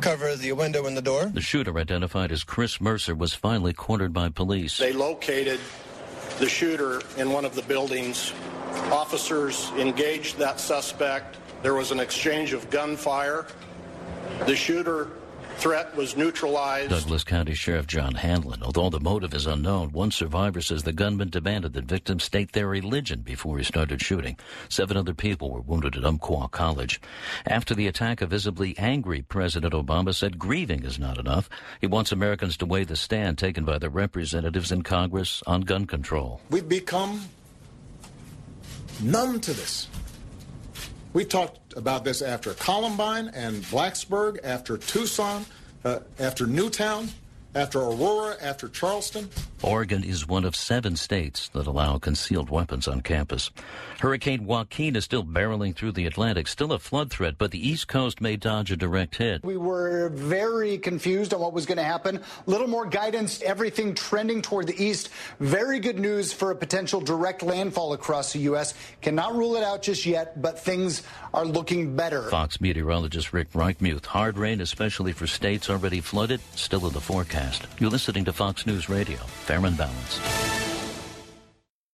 cover the window and the door. The shooter, identified as Chris Mercer, was finally cornered by police. They located the shooter in one of the buildings. Officers engaged that suspect. There was an exchange of gunfire. The shooter threat was neutralized. Douglas County Sheriff John Hanlin. Although the motive is unknown, one survivor says the gunman demanded that victims state their religion before he started shooting. Seven other people were wounded at Umpqua College. After the attack, a visibly angry President Obama said grieving is not enough. He wants Americans to weigh the stand taken by their representatives in Congress on gun control. We've become numb to this. We talked about this after Columbine and Blacksburg, after Tucson, uh, after Newtown, after Aurora, after Charleston. Oregon is one of seven states that allow concealed weapons on campus. Hurricane Joaquin is still barreling through the Atlantic, still a flood threat, but the East Coast may dodge a direct hit. We were very confused on what was going to happen. Little more guidance, everything trending toward the east. Very good news for a potential direct landfall across the U.S. Cannot rule it out just yet, but things are looking better. Fox meteorologist Rick Reichmuth. Hard rain, especially for states already flooded, still in the forecast. You're listening to Fox News Radio. Fair and balanced.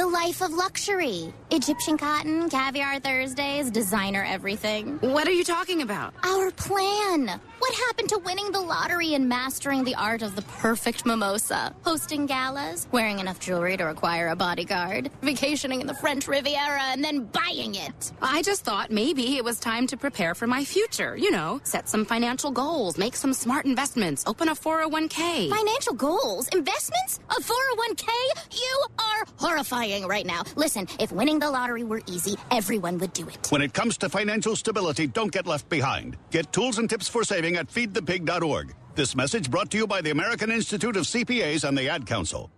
The life of luxury. Egyptian cotton, caviar Thursdays, designer everything. What are you talking about? Our plan. What happened to winning the lottery and mastering the art of the perfect mimosa? Hosting galas, wearing enough jewelry to require a bodyguard, vacationing in the French Riviera, and then buying it. I just thought maybe it was time to prepare for my future. You know, set some financial goals, make some smart investments, open a 401k. Financial goals? Investments? A 401k? You are horrifying right now. Listen, if winning the lottery were easy, everyone would do it. When it comes to financial stability, don't get left behind. Get tools and tips for saving at feedthepig.org. This message brought to you by the American Institute of CPAs and the Ad Council.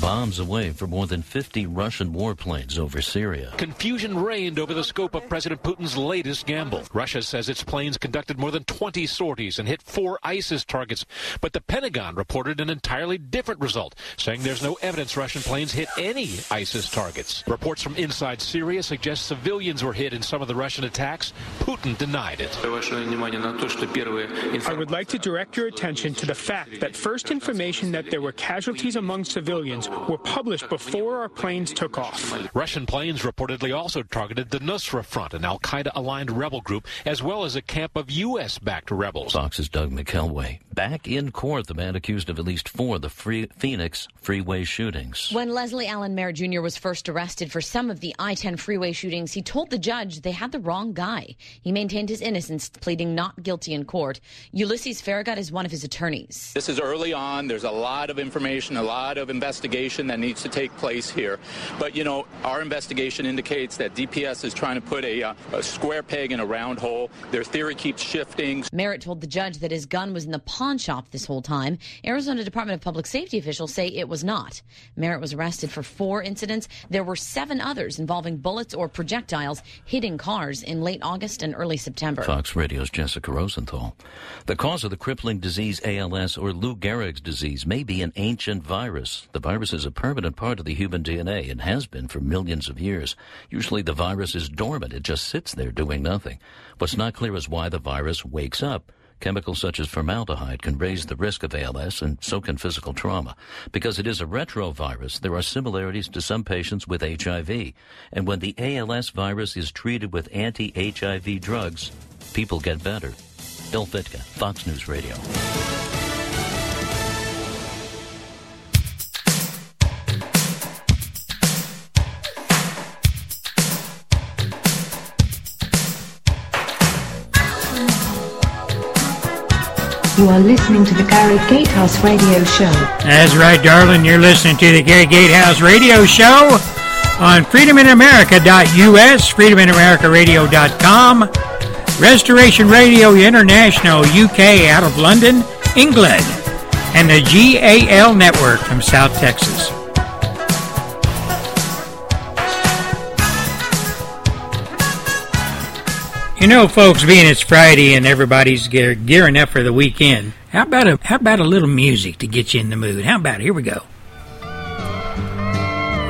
Bombs away for more than 50 Russian warplanes over Syria. Confusion reigned over the scope of President Putin's latest gamble. Russia says its planes conducted more than 20 sorties and hit four ISIS targets. But the Pentagon reported an entirely different result, saying there's no evidence Russian planes hit any ISIS targets. Reports from inside Syria suggest civilians were hit in some of the Russian attacks. Putin denied it. I would like to direct your attention to the fact that first information that there were casualties among civilians were published before our planes took off. Russian planes reportedly also targeted the Nusra Front, an Al Qaeda aligned rebel group, as well as a camp of U.S. backed rebels. Fox's Doug McKelway. Back in court, the man accused of at least four of the free Phoenix freeway shootings. When Leslie Allen Merritt Jr. was first arrested for some of the I 10 freeway shootings, he told the judge they had the wrong guy. He maintained his innocence, pleading not guilty in court. Ulysses Ferragut is one of his attorneys. This is early on. There's a lot of information, a lot of investigation that needs to take place here. But, you know, our investigation indicates that DPS is trying to put a, uh, a square peg in a round hole. Their theory keeps shifting. Merritt told the judge that his gun was in the pawn shop this whole time. Arizona Department of Public Safety officials say it was not. Merritt was arrested for four incidents. There were seven others involving bullets or projectiles hitting cars in late August and early September. Fox Radio's Jessica Rosenthal. The cause of the crippling disease ALS or Lou Gehrig's disease may be an ancient virus. The virus is a permanent part of the human DNA and has been for millions of years. Usually the virus is dormant. It just sits there doing nothing. What's not clear is why the virus wakes up. Chemicals such as formaldehyde can raise the risk of ALS and so can physical trauma. Because it is a retrovirus, there are similarities to some patients with HIV. And when the ALS virus is treated with anti-HIV drugs, people get better. Bill Vitka, Fox News Radio. You are listening to the Gary Gatehouse Radio Show. That's right, darling. You're listening to the Gary Gatehouse Radio Show on freedominamerika.us, freedominamerikaradio.com, Restoration Radio International UK out of London, England, and the GAL Network from South Texas. You know, folks, being it's Friday and everybody's gear, gearing up for the weekend, how about a how about a little music to get you in the mood? How about it? Here we go.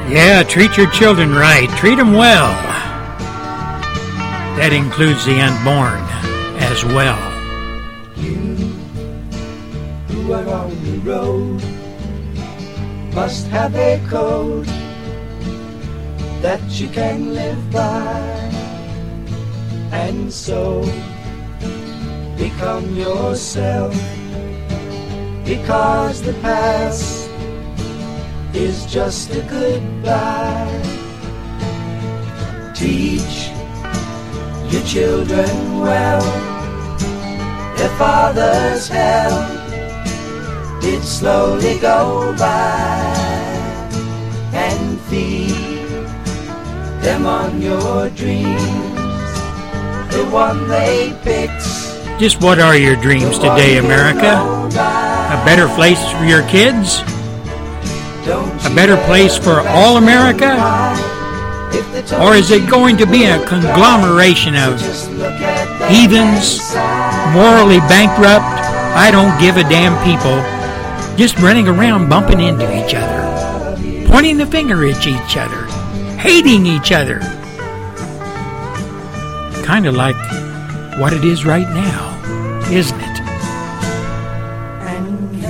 Yeah, treat your children right. Treat them well. That includes the unborn as well. You who are on the road must have a code that you can live by and so become yourself. Because the past is just a goodbye. Teach your children well, their father's hell did slowly go by, and feed them on your dreams the one they picked. Just what are your dreams today, America? A better place for your kids? A better place for all America? Or is it going to be a conglomeration of heathens, morally bankrupt, I don't give a damn people, just running around bumping into each other, pointing the finger at each other, hating each other? Kind of like what it is right now, isn't it? And you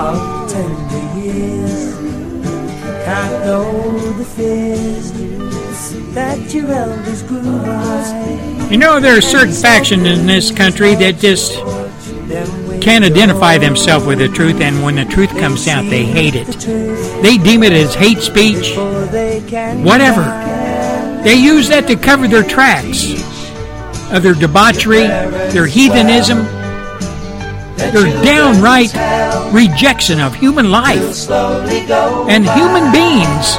of tender years can't know the fears that your elders grew by. You know, there are certain factions in this country that just can't identify themselves with the truth, and when the truth comes out, they hate it. They deem it as hate speech, whatever. They use that to cover their tracks of their debauchery, their heathenism, their downright rejection of human life and human beings,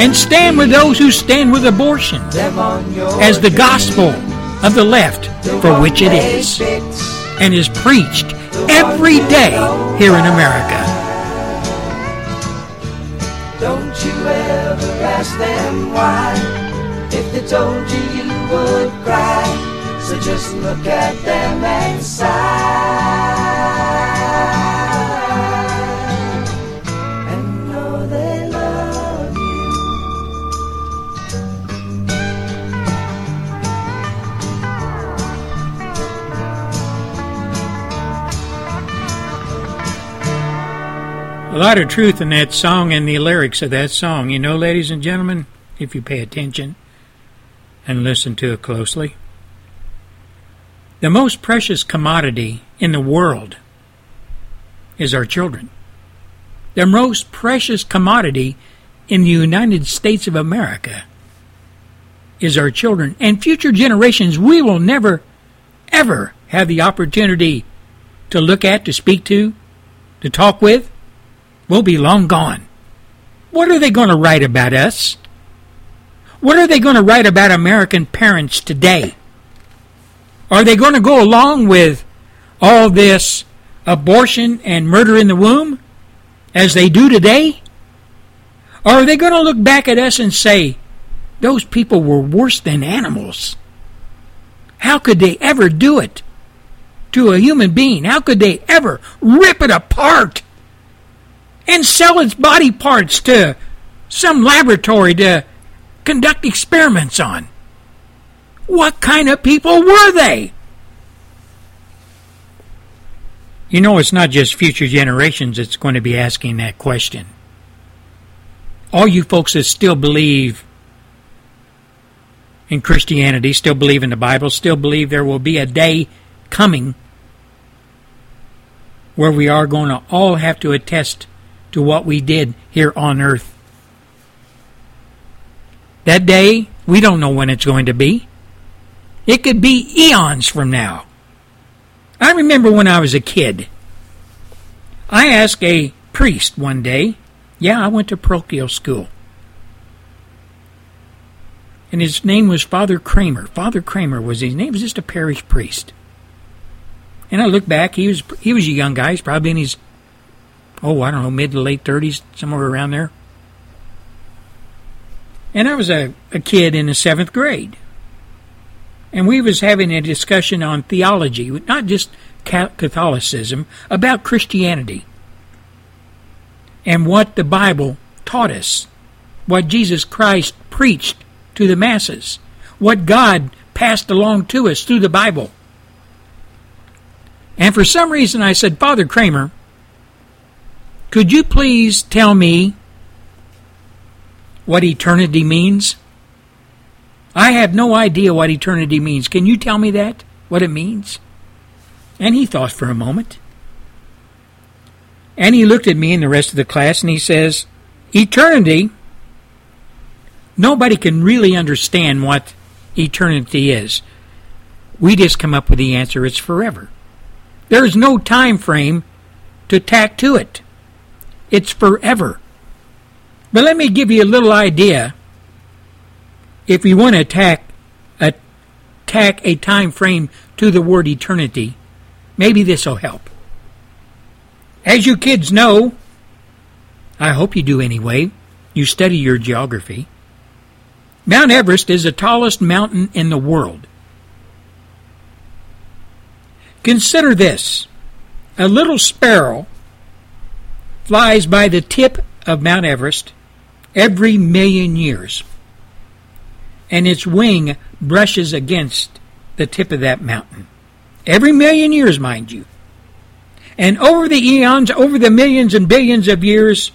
and stand with those who stand with abortion as the gospel of the left for which it is and is preached every day here in America. Don't you ever ask them why. If they told you, you would cry. So just look at them and sigh. A lot of truth in that song and the lyrics of that song. You know, ladies and gentlemen, if you pay attention and listen to it closely. The most precious commodity in the world is our children. The most precious commodity in the United States of America is our children. And future generations we will never, ever have the opportunity to look at, to speak to, to talk with, will be long gone. What are they going to write about us? What are they going to write about American parents today? Are they going to go along with all this abortion and murder in the womb as they do today? Or are they going to look back at us and say, those people were worse than animals? How could they ever do it to a human being? How could they ever rip it apart and sell its body parts to some laboratory to conduct experiments on? What kind of people were they? You know, it's not just future generations that's going to be asking that question. All you folks that still believe in Christianity, still believe in the Bible, still believe there will be a day coming where we are going to all have to attest to what we did here on earth. That day, we don't know when it's going to be. It could be eons from now. I remember when I was a kid, I asked a priest one day, yeah, I went to parochial school. And his name was Father Kramer. Father Kramer was his name. Was just a parish priest. And I look back, he was he was a young guy. He's probably in his oh, I don't know, mid to late thirties, somewhere around there. And I was a, a kid in the seventh grade. And we was having a discussion on theology, not just Catholicism, about Christianity. And what the Bible taught us. What Jesus Christ preached to the masses. What God passed along to us through the Bible. And for some reason I said, Father Kramer, could you please tell me what eternity means? I have no idea what eternity means. Can you tell me that? What it means? And he thought for a moment. And he looked at me and the rest of the class and he says, Eternity, nobody can really understand what eternity is. We just come up with the answer it's forever. There is no time frame to tack to it. It's forever. But let me give you a little idea. If you want to tack a, tack a time frame to the word eternity, maybe this will help. As you kids know, I hope you do anyway, you study your geography. Mount Everest is the tallest mountain in the world. Consider this a little sparrow flies by the tip of Mount Everest every million years, and its wing brushes against the tip of that mountain. Every million years, mind you. And over the eons, over the millions and billions of years,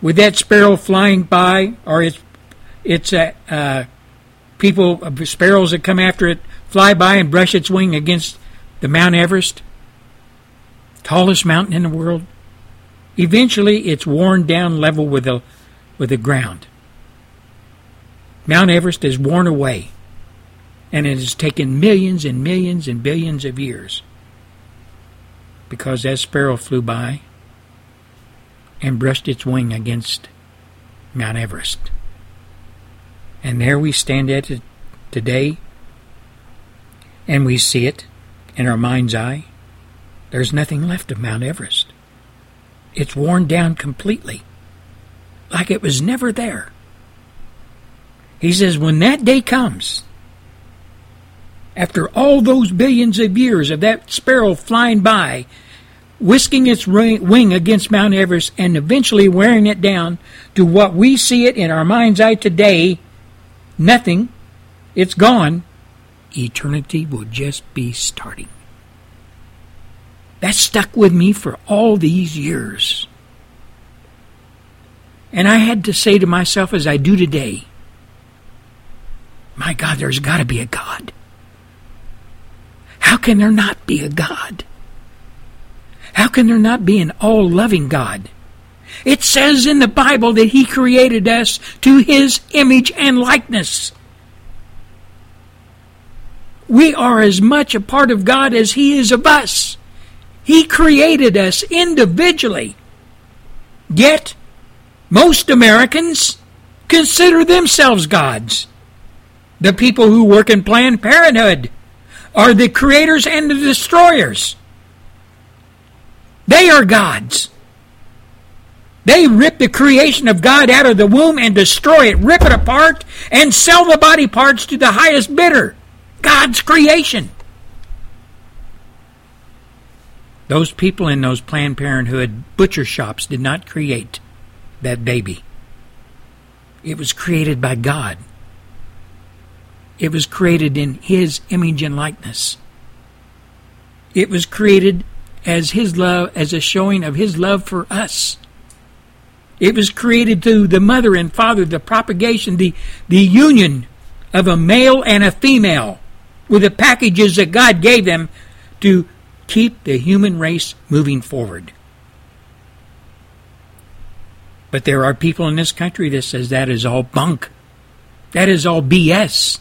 with that sparrow flying by, or its its uh, uh, people, uh, sparrows that come after it, fly by and brush its wing against the Mount Everest, tallest mountain in the world. Eventually, it's worn down level with the, with the ground. Mount Everest is worn away, and it has taken millions and millions and billions of years because that sparrow flew by and brushed its wing against Mount Everest. And there we stand at it today, and we see it in our mind's eye. There's nothing left of Mount Everest. It's worn down completely, like it was never there. He says, when that day comes, after all those billions of years of that sparrow flying by, whisking its wing against Mount Everest, and eventually wearing it down to what we see it in our mind's eye today, nothing, it's gone, eternity will just be starting. That stuck with me for all these years. And I had to say to myself, as I do today, my God, there's got to be a God. How can there not be a God? How can there not be an all loving God? It says in the Bible that He created us to His image and likeness. We are as much a part of God as He is of us. He created us individually. Yet, most Americans consider themselves gods. The people who work in Planned Parenthood are the creators and the destroyers. They are gods. They rip the creation of God out of the womb and destroy it, rip it apart, and sell the body parts to the highest bidder. God's creation. Those people in those Planned Parenthood butcher shops did not create that baby. It was created by God. It was created in His image and likeness. It was created as His love, as a showing of His love for us. It was created through the mother and father, the propagation, the, the union of a male and a female with the packages that God gave them to keep the human race moving forward. But there are people in this country that says that is all bunk. That is all BS.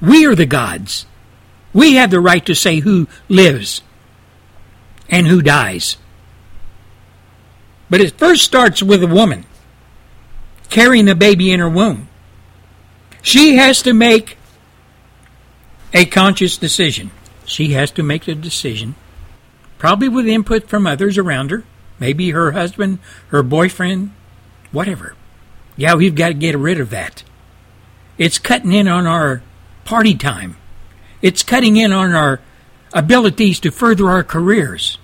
We are the gods. We have the right to say who lives and who dies. But it first starts with a woman carrying the baby in her womb. She has to make a conscious decision. She has to make a decision, probably with input from others around her, maybe her husband, her boyfriend, whatever. Yeah, we've got to get rid of that. It's cutting in on our party time. It's cutting in on our abilities to further our careers.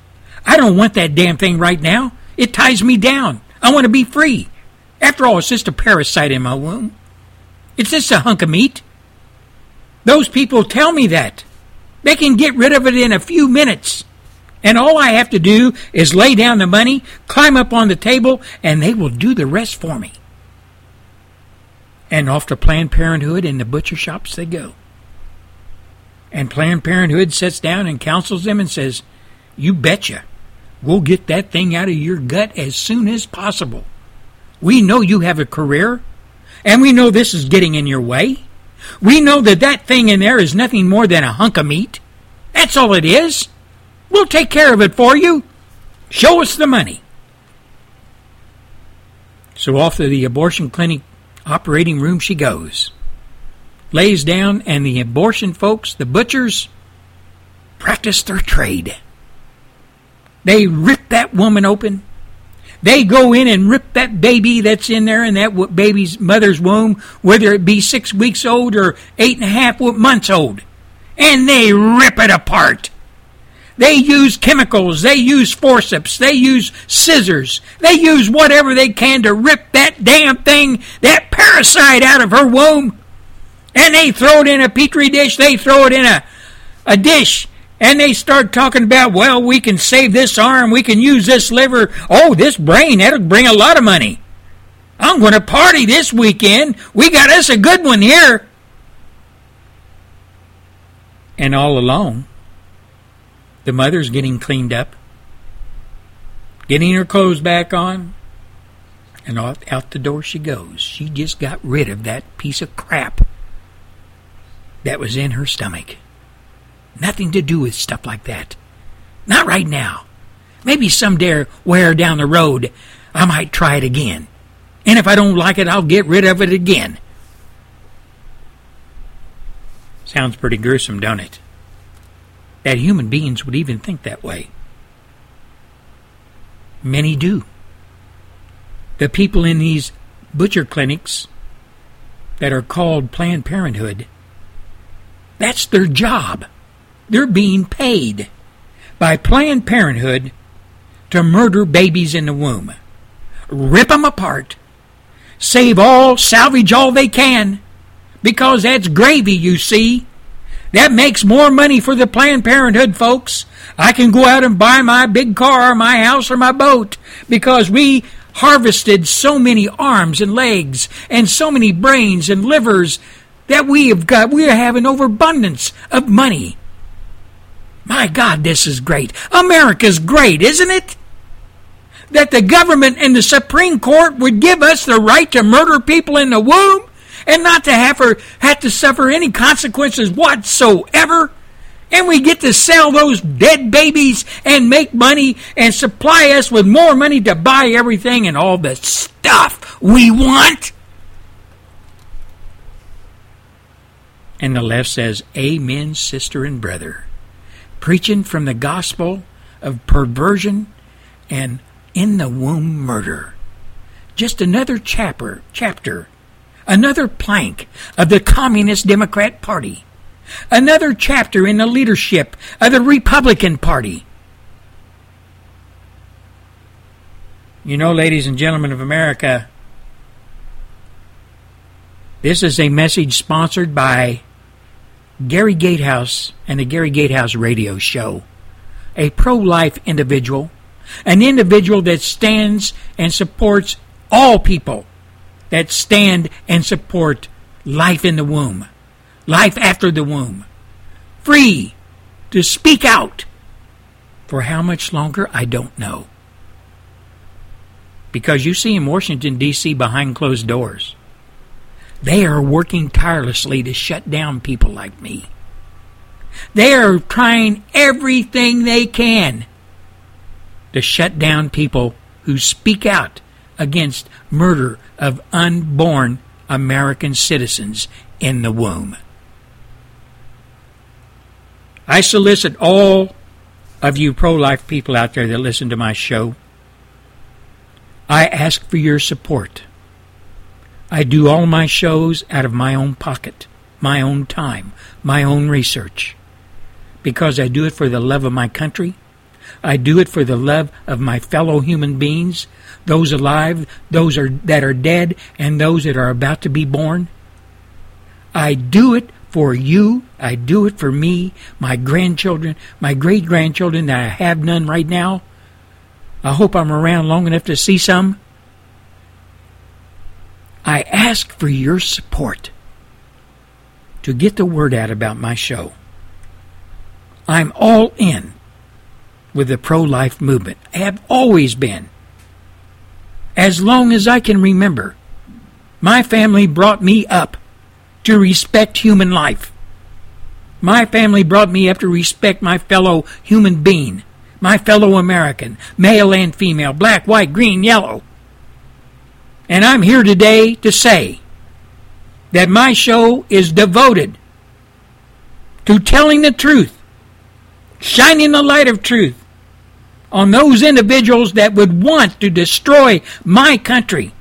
I don't want that damn thing right now. It ties me down. I want to be free. After all, it's just a parasite in my womb. It's just a hunk of meat. Those people tell me that. They can get rid of it in a few minutes. And all I have to do is lay down the money, climb up on the table, and they will do the rest for me. And off to Planned Parenthood and the butcher shops they go. And Planned Parenthood sits down and counsels them and says, You betcha. We'll get that thing out of your gut as soon as possible. We know you have a career, and we know this is getting in your way. We know that that thing in there is nothing more than a hunk of meat. That's all it is. We'll take care of it for you. Show us the money. So off to the abortion clinic operating room she goes. Lays down, and the abortion folks, the butchers, practice their trade. They rip that woman open. They go in and rip that baby that's in there in that baby's mother's womb, whether it be six weeks old or eight and a half months old, and they rip it apart. They use chemicals, they use forceps, they use scissors, they use whatever they can to rip that damn thing, that parasite out of her womb. And they throw it in a petri dish, they throw it in a, a dish, and they start talking about, well, we can save this arm, we can use this liver, oh, this brain, that'll bring a lot of money. I'm going to party this weekend. We got us a good one here. And all along, the mother's getting cleaned up, getting her clothes back on, and out, out the door she goes. She just got rid of that piece of crap that was in her stomach. Nothing to do with stuff like that. Not right now. Maybe someday, where down the road, I might try it again. And if I don't like it, I'll get rid of it again. Sounds pretty gruesome, don't it? That human beings would even think that way. Many do. The people in these butcher clinics that are called Planned Parenthood, that's their job. They're being paid by Planned Parenthood to murder babies in the womb, rip them apart, save all, salvage all they can, because that's gravy, you see. That makes more money for the Planned Parenthood folks. I can go out and buy my big car, my house, or my boat because we harvested so many arms and legs and so many brains and livers that we have got. We are having overabundance of money my God, this is great. America's great, isn't it? That the government and the Supreme Court would give us the right to murder people in the womb and not to have her have to suffer any consequences whatsoever. And we get to sell those dead babies and make money and supply us with more money to buy everything and all the stuff we want. And the left says, Amen, sister and brother preaching from the gospel of perversion and in the womb murder. Just another chapter, chapter, another plank of the Communist Democrat Party, another chapter in the leadership of the Republican Party. You know, ladies and gentlemen of America, this is a message sponsored by Gary Gatehouse and the Gary Gatehouse radio show. A pro life individual, an individual that stands and supports all people that stand and support life in the womb, life after the womb. Free to speak out. For how much longer, I don't know. Because you see in Washington, D.C., behind closed doors, they are working tirelessly to shut down people like me. They are trying everything they can to shut down people who speak out against murder of unborn American citizens in the womb. I solicit all of you pro life people out there that listen to my show. I ask for your support. I do all my shows out of my own pocket, my own time, my own research. Because I do it for the love of my country. I do it for the love of my fellow human beings, those alive, those are, that are dead, and those that are about to be born. I do it for you. I do it for me, my grandchildren, my great grandchildren that I have none right now. I hope I'm around long enough to see some. I ask for your support to get the word out about my show. I'm all in with the pro life movement. I have always been. As long as I can remember, my family brought me up to respect human life. My family brought me up to respect my fellow human being, my fellow American, male and female, black, white, green, yellow. And I'm here today to say that my show is devoted to telling the truth, shining the light of truth on those individuals that would want to destroy my country,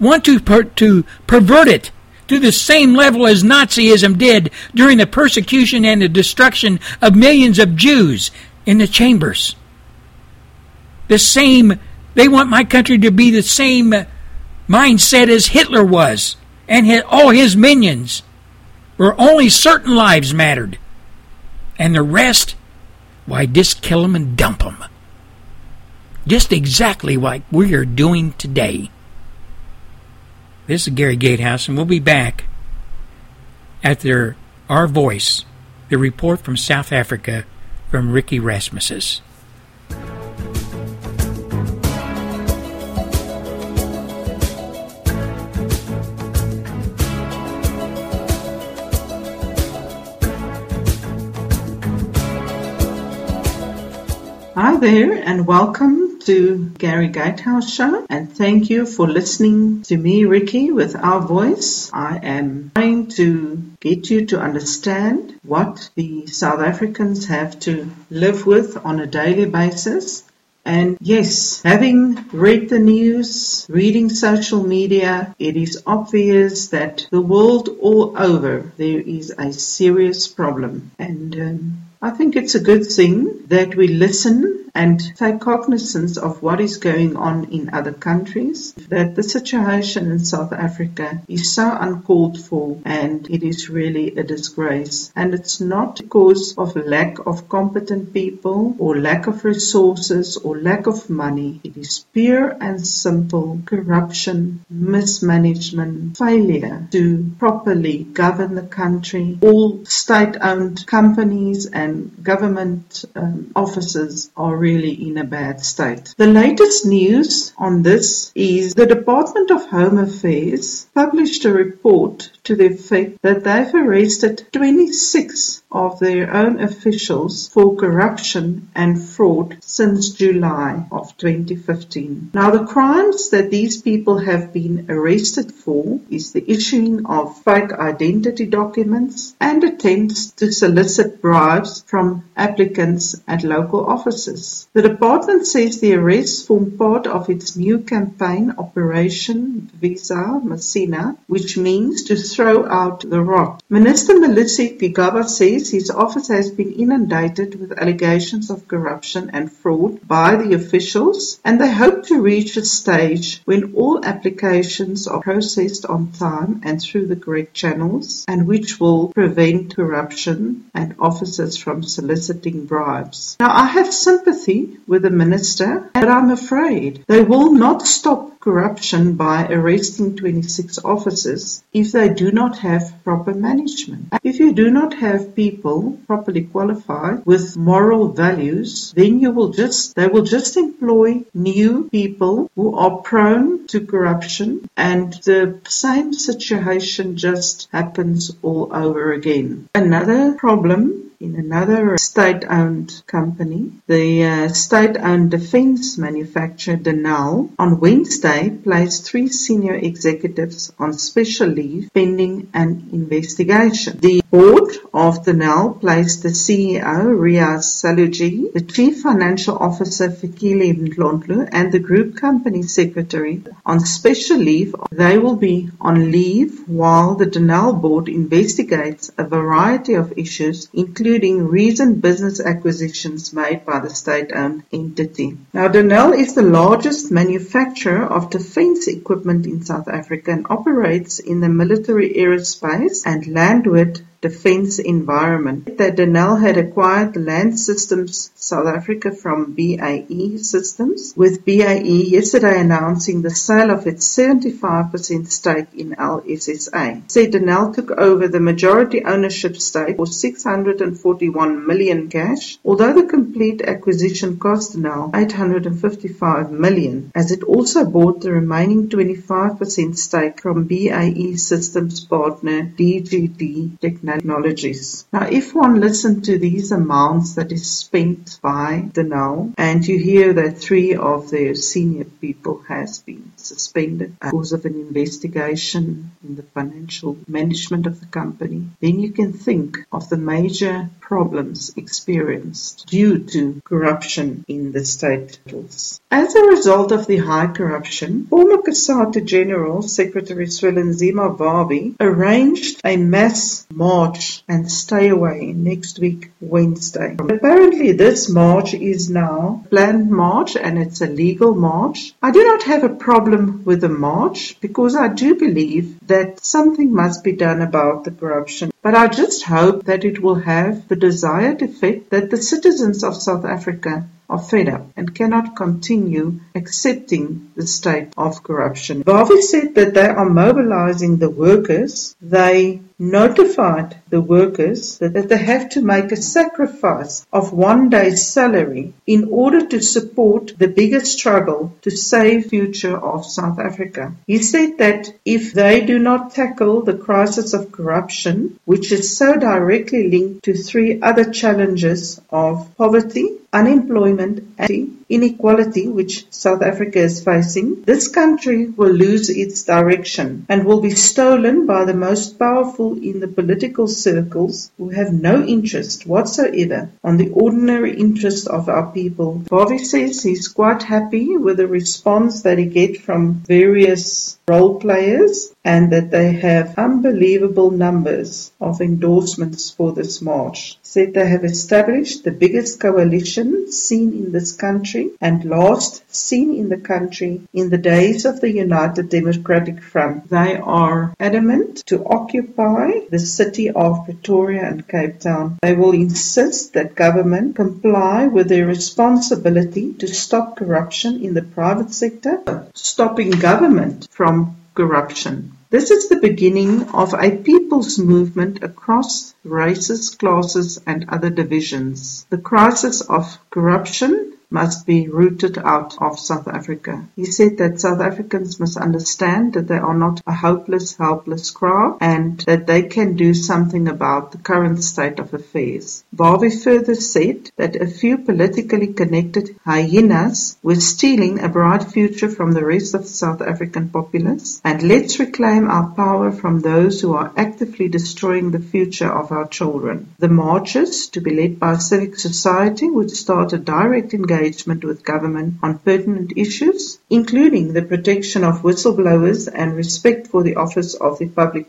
want to, per- to pervert it to the same level as Nazism did during the persecution and the destruction of millions of Jews in the chambers. The same, they want my country to be the same mindset as Hitler was and his, all his minions, where only certain lives mattered. And the rest, why, just kill them and dump them. Just exactly what we are doing today. This is Gary Gatehouse, and we'll be back after our voice, the report from South Africa from Ricky Rasmussen. Hi there, and welcome to Gary Gatehouse Show. And thank you for listening to me, Ricky, with our voice. I am trying to get you to understand what the South Africans have to live with on a daily basis. And yes, having read the news, reading social media, it is obvious that the world all over there is a serious problem. And um, I think it's a good thing that we listen and take cognizance of what is going on in other countries, that the situation in South Africa is so uncalled for and it is really a disgrace. And it's not because of lack of competent people or lack of resources or lack of money. It is pure and simple corruption, mismanagement, failure to properly govern the country. All state-owned companies and government um, offices are really in a bad state. The latest news on this is the Department of Home Affairs published a report to the effect that they've arrested 26 of their own officials for corruption and fraud since July of 2015. Now the crimes that these people have been arrested for is the issuing of fake identity documents and attempts to solicit bribes from applicants at local offices. The department says the arrests form part of its new campaign Operation Bvisa Masina, which means to throw out the rot. Minister Malusi Gigaba says his office has been inundated with allegations of corruption and fraud by the officials, and they hope to reach a stage when all applications are processed on time and through the correct channels, and which will prevent corruption and officers from soliciting bribes. Now, I have sympathy with the minister, but I'm afraid they will not stop corruption by arresting 26 officers if they do not have proper management. If you do not have people properly qualified with moral values, then you will just, they will just employ new people who are prone to corruption and the same situation just happens all over again. Another problem in another state-owned company, the uh, state-owned defense manufacturer Denel, on Wednesday placed three senior executives on special leave pending an investigation. The board of Denel placed the CEO Riaz Saloojee, the chief financial officer Fikile Mhlontlo, and the group company secretary on special leave. They will be on leave while the Denel board investigates a variety of issues, including recent business acquisitions made by the state-owned entity. Now, Denel is the largest manufacturer of defense equipment in South Africa and operates in the military aerospace and landward defense environment. That Denel had acquired Land Systems South Africa from BAE Systems, with BAE yesterday announcing the sale of its 75% stake in LSSA. Said Denel took over the majority ownership stake for 641 million cash, although the complete acquisition cost Denel 855 million, as it also bought the remaining 25% stake from BAE Systems partner DGD Technologies technologies. Now, if one listens to these amounts that is spent by Denel, and you hear that three of their senior people has been suspended because of an investigation in the financial management of the company, then you can think of the major problems experienced due to corruption in the state. Titles. As a result of the high corruption, former COSATU General Secretary Zwelinzima Vavi arranged a mass march and stay away next week, Wednesday. Apparently, this march is now planned march and it's a legal march. I do not have a problem with the march because I do believe that something must be done about the corruption. But I just hope that it will have the desired effect that the citizens of South Africa are fed up and cannot continue accepting the state of corruption. Vavi said that they are mobilizing the workers. They notified the workers that they have to make a sacrifice of one day's salary in order to support the bigger struggle to save future of South Africa. He said that if they do not tackle the crisis of corruption, which is so directly linked to three other challenges of poverty, unemployment and inequality which South Africa is facing, this country will lose its direction and will be stolen by the most powerful in the political circles who have no interest whatsoever on the ordinary interest of our people. Vavi says he's quite happy with the response that he gets from various role players and that they have unbelievable numbers of endorsements for this march. Said they have established the biggest coalition seen in this country and last seen in the country in the days of the United Democratic Front. They are adamant to occupy the city of Pretoria and Cape Town. They will insist that government comply with their responsibility to stop corruption in the private sector, stopping government from corruption. This is the beginning of a people's movement across races, classes, and other divisions. The crisis of corruption must be rooted out of South Africa. He said that South Africans must understand that they are not a hopeless, helpless crowd and that they can do something about the current state of affairs. Vavi further said that a few politically connected hyenas were stealing a bright future from the rest of the South African populace and let's reclaim our power from those who are actively destroying the future of our children. The marches, to be led by civic society, would start a direct engagement engagement with government on pertinent issues, including the protection of whistleblowers and respect for the office of the public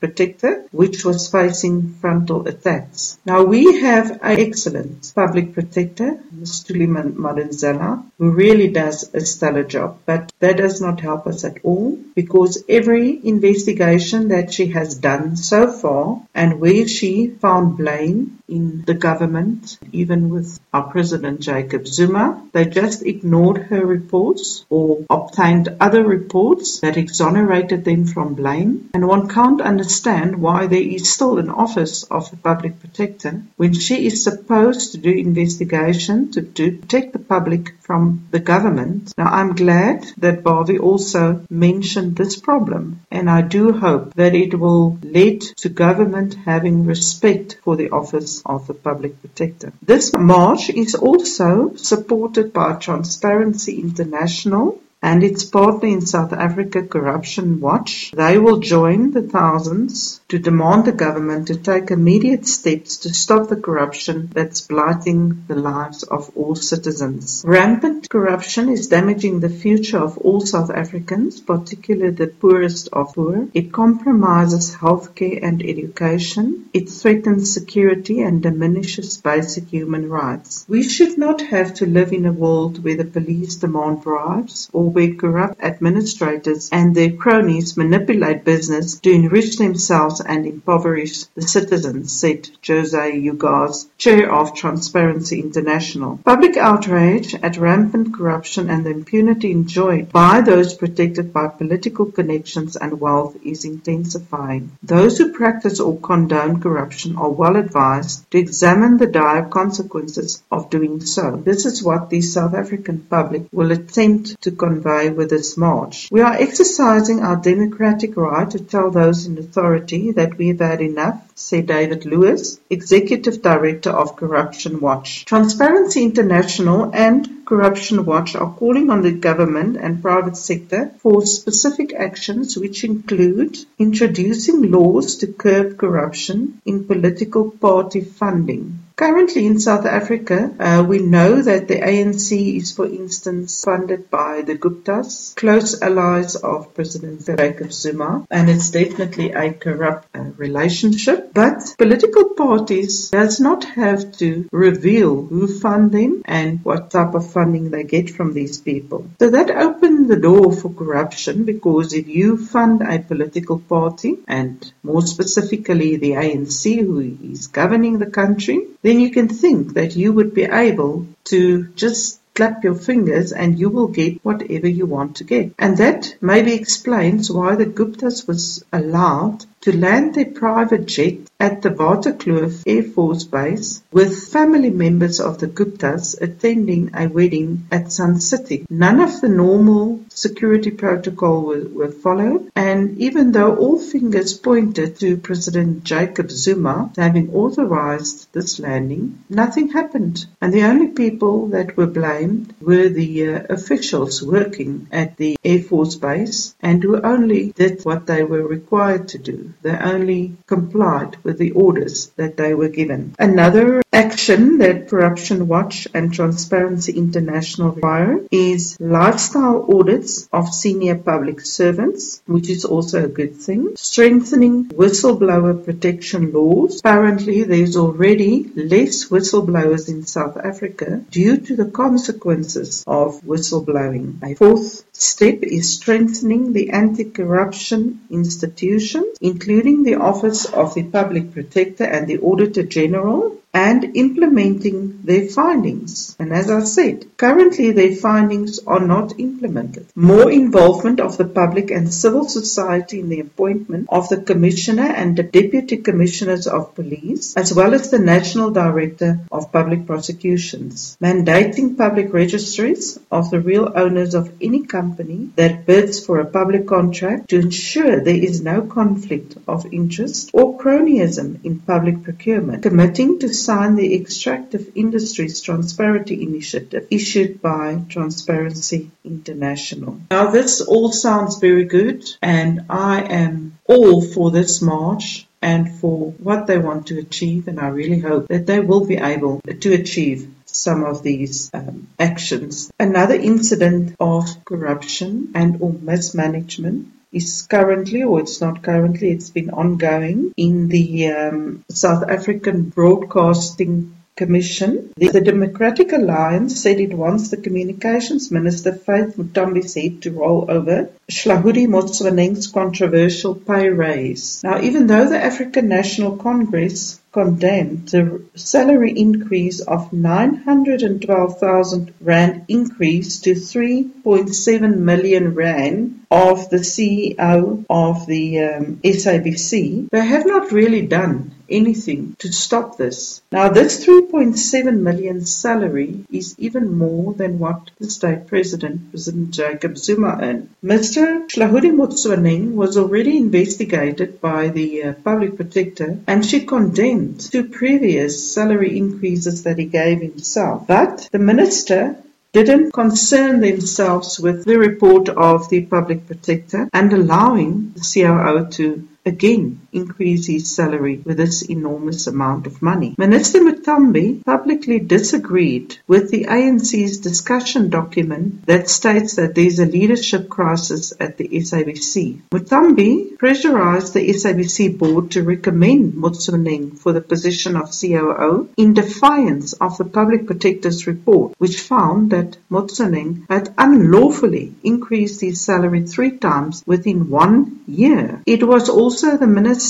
protector, which was facing frontal attacks. Now we have an excellent public protector, Ms. Tuliman Madonsela, who really does a stellar job, but that does not help us at all because every investigation that she has done so far and where she found blame in the government, even with our President Jacob Zuma, They just ignored her reports or obtained other reports that exonerated them from blame. And one can't understand why there is still an office of the public protector when she is supposed to do investigation to, to protect the public from the government. Now I'm glad that Vavi also mentioned this problem and I do hope that it will lead to government having respect for the office of the public protector. This march is also supported by Transparency International and its partner in South Africa, Corruption Watch. They will join the thousands to demand the government to take immediate steps to stop the corruption that's blighting the lives of all citizens. Rampant corruption is damaging the future of all South Africans, particularly the poorest of poor. It compromises healthcare and education. It threatens security and diminishes basic human rights. We should not have to live in a world where the police demand bribes or where corrupt administrators and their cronies manipulate business to enrich themselves and impoverish the citizens, said Jose Ugaz, chair of Transparency International. Public outrage at rampant corruption and the impunity enjoyed by those protected by political connections and wealth is intensifying. Those who practice or condone corruption are well advised to examine the dire consequences of doing so. This is what the South African public will attempt to convey convey with this march. We are exercising our democratic right to tell those in authority that we have had enough, said David Lewis, Executive Director of Corruption Watch. Transparency International and Corruption Watch are calling on the government and private sector for specific actions which include introducing laws to curb corruption in political party funding. Currently in South Africa, uh, we know that the ANC is, for instance, funded by the Guptas, close allies of President Jacob Zuma, and it's definitely a corrupt uh, relationship. But political parties does not have to reveal who fund them and what type of funding they get from these people. So that opened the door for corruption because if you fund a political party, and more specifically the ANC who is governing the country, then you can think that you would be able to just clap your fingers and you will get whatever you want to get. And that maybe explains why the Guptas was allowed to land their private jet at the Waterkloof Air Force Base with family members of the Guptas attending a wedding at Sun City. None of the normal security protocol were, were followed and even though all fingers pointed to President Jacob Zuma having authorized this landing, nothing happened. And the only people that were blamed were the uh, officials working at the Air Force Base and who only did what they were required to do. They only complied with the orders that they were given. Another action that Corruption Watch and Transparency International require is lifestyle audits of senior public servants, which is also a good thing. Strengthening whistleblower protection laws. Apparently, there's already less whistleblowers in South Africa due to the consequences of whistleblowing. A fourth step is strengthening the anti-corruption institutions, including the Office of the Public Protector and the Auditor General, and implementing their findings. And as I said, currently their findings are not implemented. More involvement of the public and civil society in the appointment of the Commissioner and the Deputy Commissioners of Police, as well as the National Director of Public Prosecutions. Mandating public registries of the real owners of any company that bids for a public contract to ensure there is no conflict of interest or cronyism in public procurement. Committing to sign the Extractive Industries Transparency Initiative issued by Transparency International. Now this all sounds very good and I am all for this march and for what they want to achieve and I really hope that they will be able to achieve some of these um, actions. Another incident of corruption and or mismanagement is currently, or it's not currently, it's been ongoing in the um, South African Broadcasting Commission. The, the, Democratic Alliance said it wants the Communications Minister Faith Muthambi's head to roll over Hlaudi Motsoeneng's controversial pay raise. Now, even though the African National Congress condemned the salary increase of 912,000 rand increase to 3.7 million rand of the CEO of the um, SABC, they have not really done anything to stop this. Now, this 3.7 million salary is even more than what the state president, President Jacob Zuma, earned. Mr. Hlaudi Motsoeneng was already investigated by the uh, public protector and she condemned two previous salary increases that he gave himself. But the minister didn't concern themselves with the report of the public protector and allowing the COO to again increase his salary with this enormous amount of money. Minister Muthambi publicly disagreed with the ANC's discussion document that states that there's a leadership crisis at the SABC. Muthambi pressurized the SABC board to recommend Motsoeneng for the position of COO in defiance of the public protector's report, which found that Motsoeneng had unlawfully increased his salary three times within one year. It was also the minister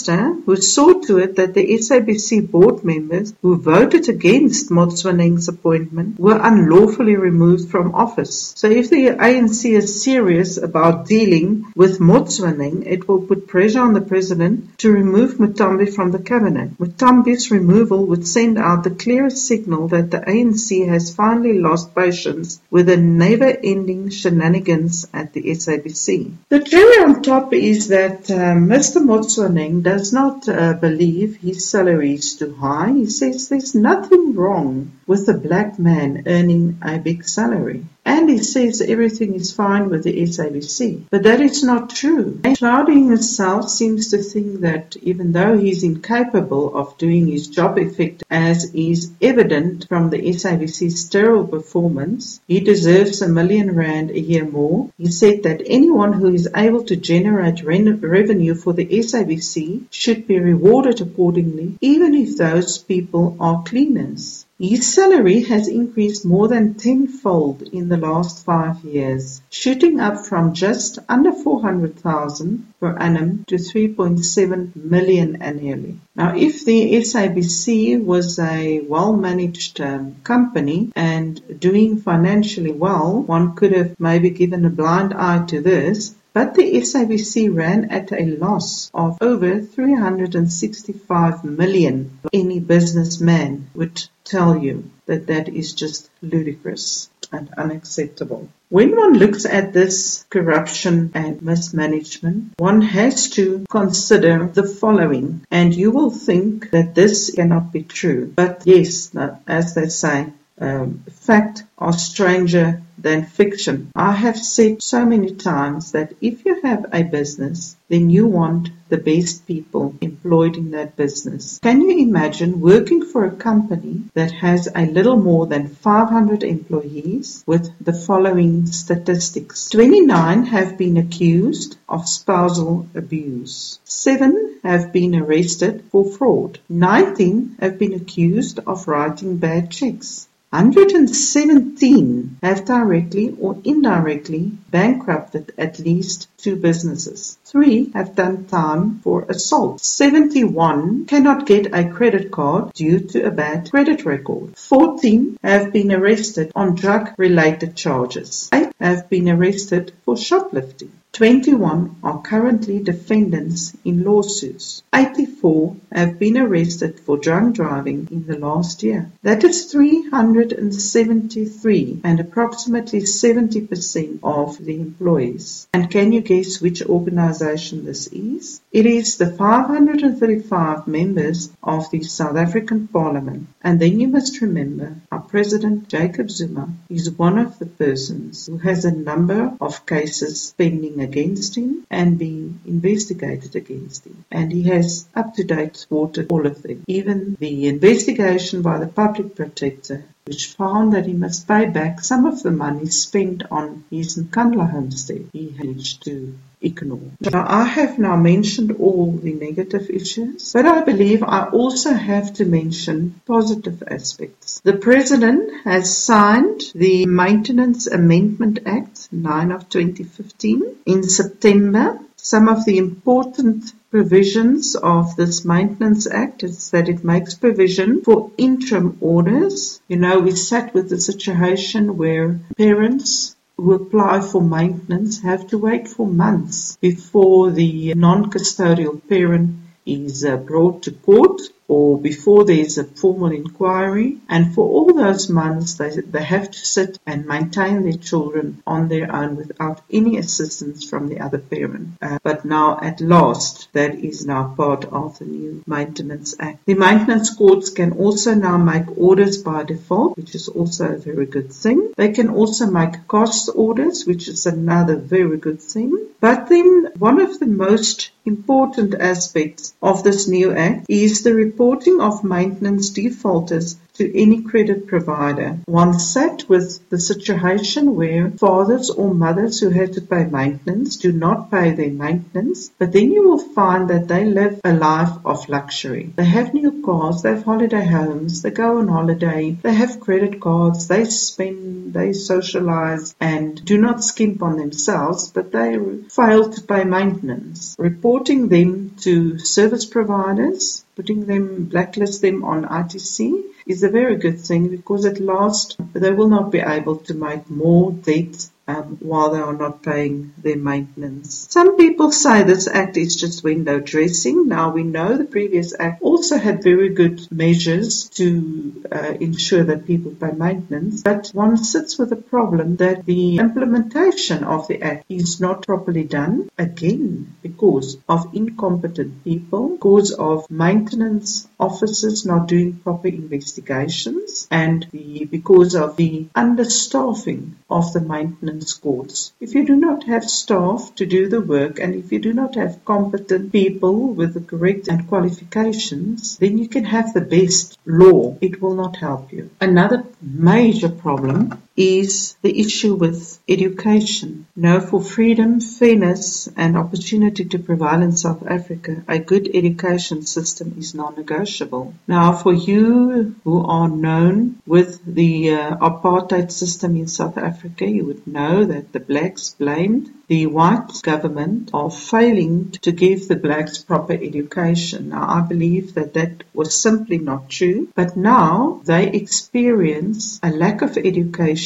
who saw to it that the SABC board members who voted against Motsoeneng's appointment were unlawfully removed from office. So if the ANC is serious about dealing with Motsoeneng, it will put pressure on the president to remove Muthambi from the cabinet. Muthambi's removal would send out the clearest signal that the ANC has finally lost patience with the never-ending shenanigans at the SABC. The cherry on top is that uh, Mr. Motsoeneng does not uh, believe his salary is too high. He says there's nothing wrong with a black man earning a big salary. And he says everything is fine with the SABC. But that is not true. Hlaudi himself seems to think that even though he's incapable of doing his job effect as is evident from the SABC's sterile performance, he deserves a million rand a year more. He said that anyone who is able to generate revenue for the SABC should be rewarded accordingly, even if those people are cleaners. His salary has increased more than tenfold in the last five years, shooting up from just under 400,000 per annum to 3.7 million annually. Now, if the SABC was a well-managed um, company and doing financially well, one could have maybe given a blind eye to this, but the SABC ran at a loss of over 365 million. Any businessman would tell you that that is just ludicrous and unacceptable. When one looks at this corruption and mismanagement, one has to consider the following, and you will think that this cannot be true. But yes, as they say, um, fact are stranger than fiction. I have said so many times that if you have a business, then you want the best people employed in that business. Can you imagine working for a company that has a little more than 500 employees with the following statistics? 29 have been accused of spousal abuse. 7 have been arrested for fraud. 19 have been accused of writing bad checks. 117 have directly or indirectly bankrupted at least two businesses. Three have done time for assault. 71 cannot get a credit card due to a bad credit record. 14 have been arrested on drug related charges. 8 have been arrested for shoplifting. 21 are currently defendants in lawsuits. 84 have been arrested for drunk driving in the last year. That is 373 and approximately 70% of the employees. And can you guess which organization this is? It is the 535 members of the South African Parliament. And then you must remember our President Jacob Zuma is one of the persons who has a number of cases pending against him and being investigated against him. And he has up to date thwarted all of them. Even the investigation by the public protector which found that he must pay back some of the money spent on his Nkandla homestead he managed to ignore. Now, I have now mentioned all the negative issues, but I believe I also have to mention positive aspects. The President has signed the Maintenance Amendment Act 9 of 2015 in September Some of the important provisions of this Maintenance Act is that it makes provision for interim orders. You know, we sat with the situation where parents who apply for maintenance have to wait for months before the non-custodial parent is uh, brought to court or before there's a formal inquiry. And for all those months, they, they have to sit and maintain their children on their own without any assistance from the other parent. Uh, but now, at last, that is now part of the new Maintenance Act. The maintenance courts can also now make orders by default, which is also a very good thing. They can also make cost orders, which is another very good thing. But then, one of the most important aspects of this new act is the reporting of maintenance defaulters to any credit provider. One sat with the situation where fathers or mothers who had to pay maintenance do not pay their maintenance, but then you will find that they live a life of luxury. They have new cars, they have holiday homes, they go on holiday, they have credit cards, they spend, they socialize and do not skimp on themselves, but they fail to pay maintenance. Reporting them to service providers, putting them, blacklist them on ITC is a very good thing because at last they will not be able to make more debt um, while they are not paying their maintenance. Some people say this act is just window dressing. Now we know the previous act also had very good measures to uh, ensure that people pay maintenance, but one sits with the problem that the implementation of the act is not properly done again because of incompetent people, because of maintenance officers not doing proper investigations, and the, because of the understaffing of the maintenance courts. If you do not have staff to do the work and if you do not have competent people with the correct and qualifications, then you can have the best law. It will not help you. Another major problem is the issue with education. Now, for freedom, fairness, and opportunity to prevail in South Africa, a good education system is non-negotiable. Now, for you who are known with the uh, apartheid system in South Africa, you would know that the blacks blamed the white government of failing to give the blacks proper education. Now, I believe that that was simply not true, but now they experience a lack of education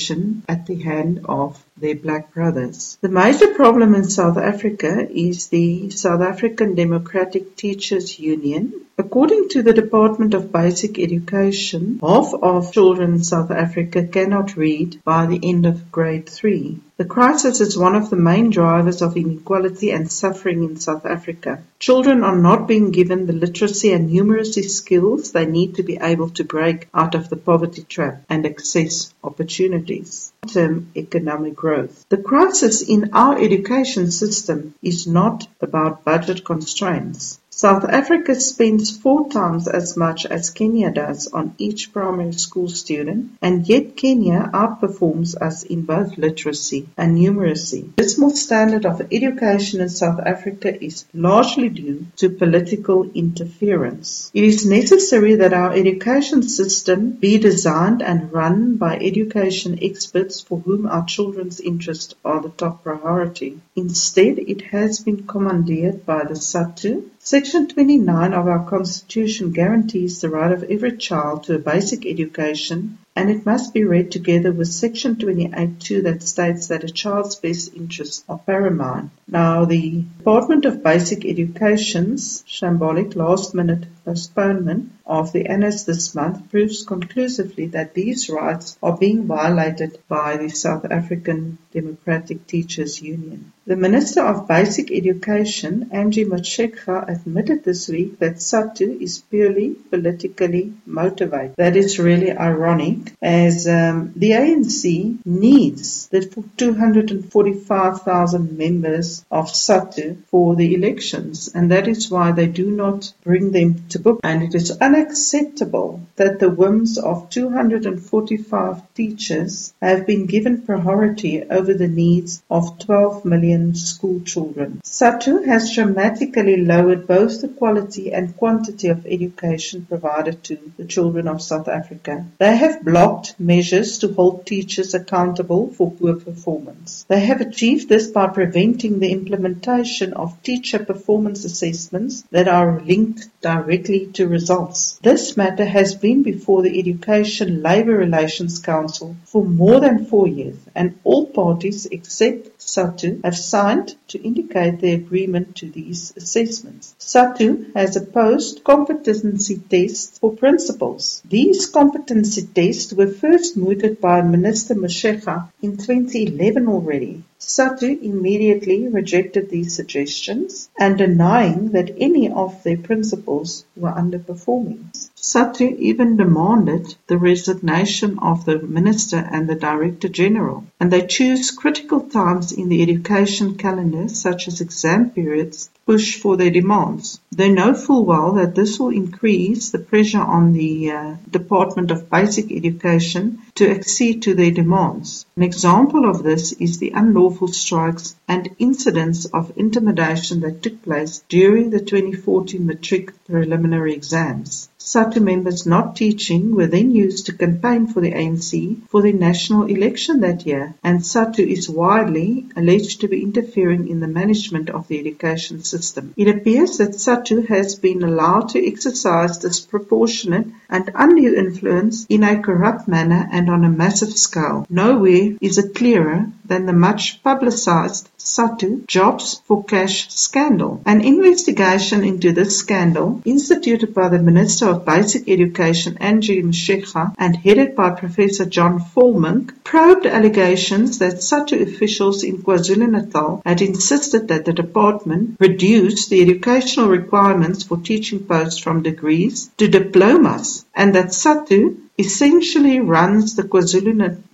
at the hand of their black brothers. The major problem in South Africa is the South African Democratic Teachers Union. According to the Department of Basic Education, half of children in South Africa cannot read by the end of grade 3. The crisis is one of the main drivers of inequality and suffering in South Africa. Children are not being given the literacy and numeracy skills they need to be able to break out of the poverty trap and access opportunities. Term economic growth. The crisis in our education system is not about budget constraints. South Africa spends four times as much as Kenya does on each primary school student, and yet Kenya outperforms us in both literacy and numeracy. This dismal standard of education in South Africa is largely due to political interference. It is necessary that our education system be designed and run by education experts for whom our children's interests are the top priority. Instead, it has been commandeered by the SADTU, Section 29 of our Constitution guarantees the right of every child to a basic education and it must be read together with Section 28.2 that states that a child's best interests are paramount. Now, the Department of Basic Education's shambolic last-minute postponement of the ANAS this month proves conclusively that these rights are being violated by the South African Democratic Teachers Union. The Minister of Basic Education, Angie Motshekga, admitted this week that SADTU is purely politically motivated. That is really ironic as um, the ANC needs the 245,000 members of SADTU for the elections and that is why they do not bring them to book, and it is unacceptable that the whims of 245 teachers have been given priority over the needs of 12 million school children. SADTU has dramatically lowered both the quality and quantity of education provided to the children of South Africa. They have blocked measures to hold teachers accountable for poor performance. They have achieved this by preventing the implementation of teacher performance assessments that are linked directly to results. This matter has been before the Education Labour Relations Council for more than four years, and all parties except SADTU have signed to indicate their agreement to these assessments. SADTU has opposed competency tests for principals. These competency tests were first mooted by Minister Motshekga in 2011 already. SADTU immediately rejected these suggestions and denying that any of their principals were underperforming. SADTU even demanded the resignation of the Minister and the Director General, and they choose critical times in the education calendar, such as exam periods, to push for their demands. They know full well that this will increase the pressure on the uh, Department of Basic Education to accede to their demands. An example of this is the unlawful strikes and incidents of intimidation that took place during the 2014 matric preliminary exams. SADTU members not teaching were then used to campaign for the ANC for the national election that year, and SADTU is widely alleged to be interfering in the management of the education system. It appears that SADTU has been allowed to exercise disproportionate and undue influence in a corrupt manner and on a massive scale. Nowhere is it clearer than the much publicized SADTU Jobs for Cash scandal. An investigation into this scandal, instituted by the Minister of Basic Education Angie Motshekga and headed by Professor John Volmink, probed allegations that SADTU officials in KwaZulu-Natal had insisted that the department reduce the educational requirements for teaching posts from degrees to diplomas and that SADTU essentially runs the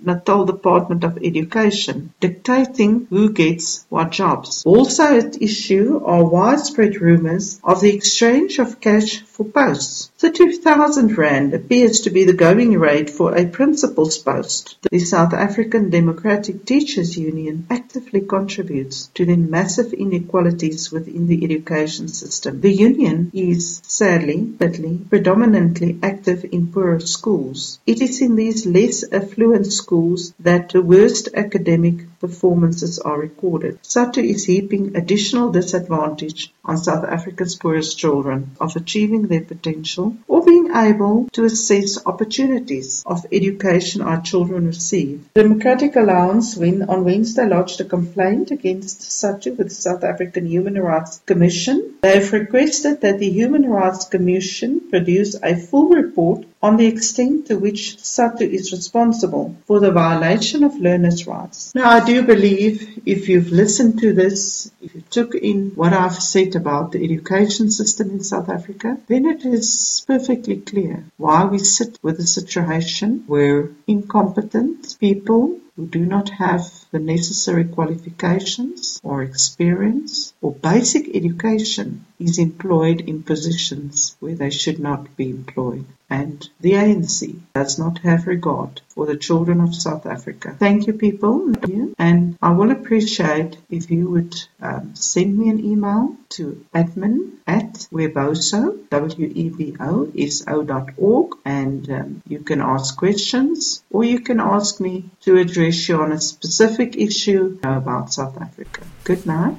KwaZulu-Natal Department of Education, dictating who gets what jobs. Also at issue are widespread rumors of the exchange of cash for posts. The 2000 Rand appears to be the going rate for a principal's post. The South African Democratic Teachers Union actively contributes to the massive inequalities within the education system. The union is, sadly, predominantly active in poorer schools. It is in these less affluent schools that the worst academic performances are recorded. SADTU is heaping additional disadvantage on South Africa's poorest children of achieving their potential or being able to assess opportunities of education our children receive. Democratic Alliance on Wednesday lodged a complaint against SADTU with the South African Human Rights Commission. They have requested that the Human Rights Commission produce a full report on the extent to which SADTU is responsible for the violation of learners' rights. Now, I do believe if you've listened to this, if you took in what I've said about the education system in South Africa, then it is perfectly clear why we sit with a situation where incompetent people who do not have the necessary qualifications or experience or basic education is employed in positions where they should not be employed. And the ANC does not have regard for the children of South Africa. Thank you, people. And I will appreciate if you would um, send me an email to admin at weboso, W-E-B-O-S-O dot org, and um, you can ask questions or you can ask me to address you on a specific issue about South Africa. Good night.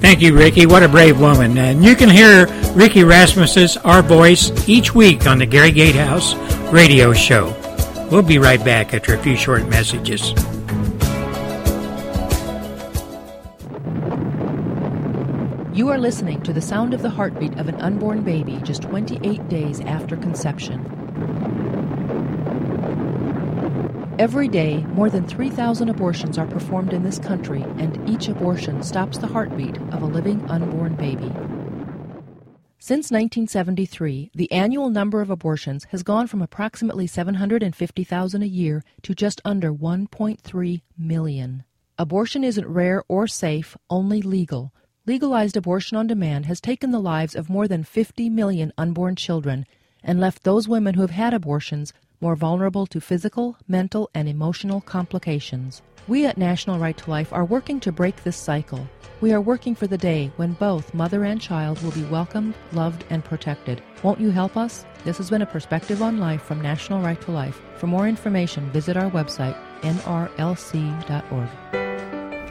Thank you, Ricky. What a brave woman. And you can hear Ricky Rasmus's Our Voice each week on the Gary Gatehouse radio show. We'll be right back after a few short messages. You are listening to the sound of the heartbeat of an unborn baby just 28 days after conception. Every day, more than 3,000 abortions are performed in this country, and each abortion stops the heartbeat of a living unborn baby. Since 1973, the annual number of abortions has gone from approximately 750,000 a year to just under 1.3 million. Abortion isn't rare or safe, only legal. Legalized abortion on demand has taken the lives of more than 50 million unborn children and left those women who have had abortions more vulnerable to physical, mental, and emotional complications. We at National Right to Life are working to break this cycle. We are working for the day when both mother and child will be welcomed, loved, and protected. Won't you help us? This has been a perspective on life from National Right to Life. For more information, visit our website, nrlc.org.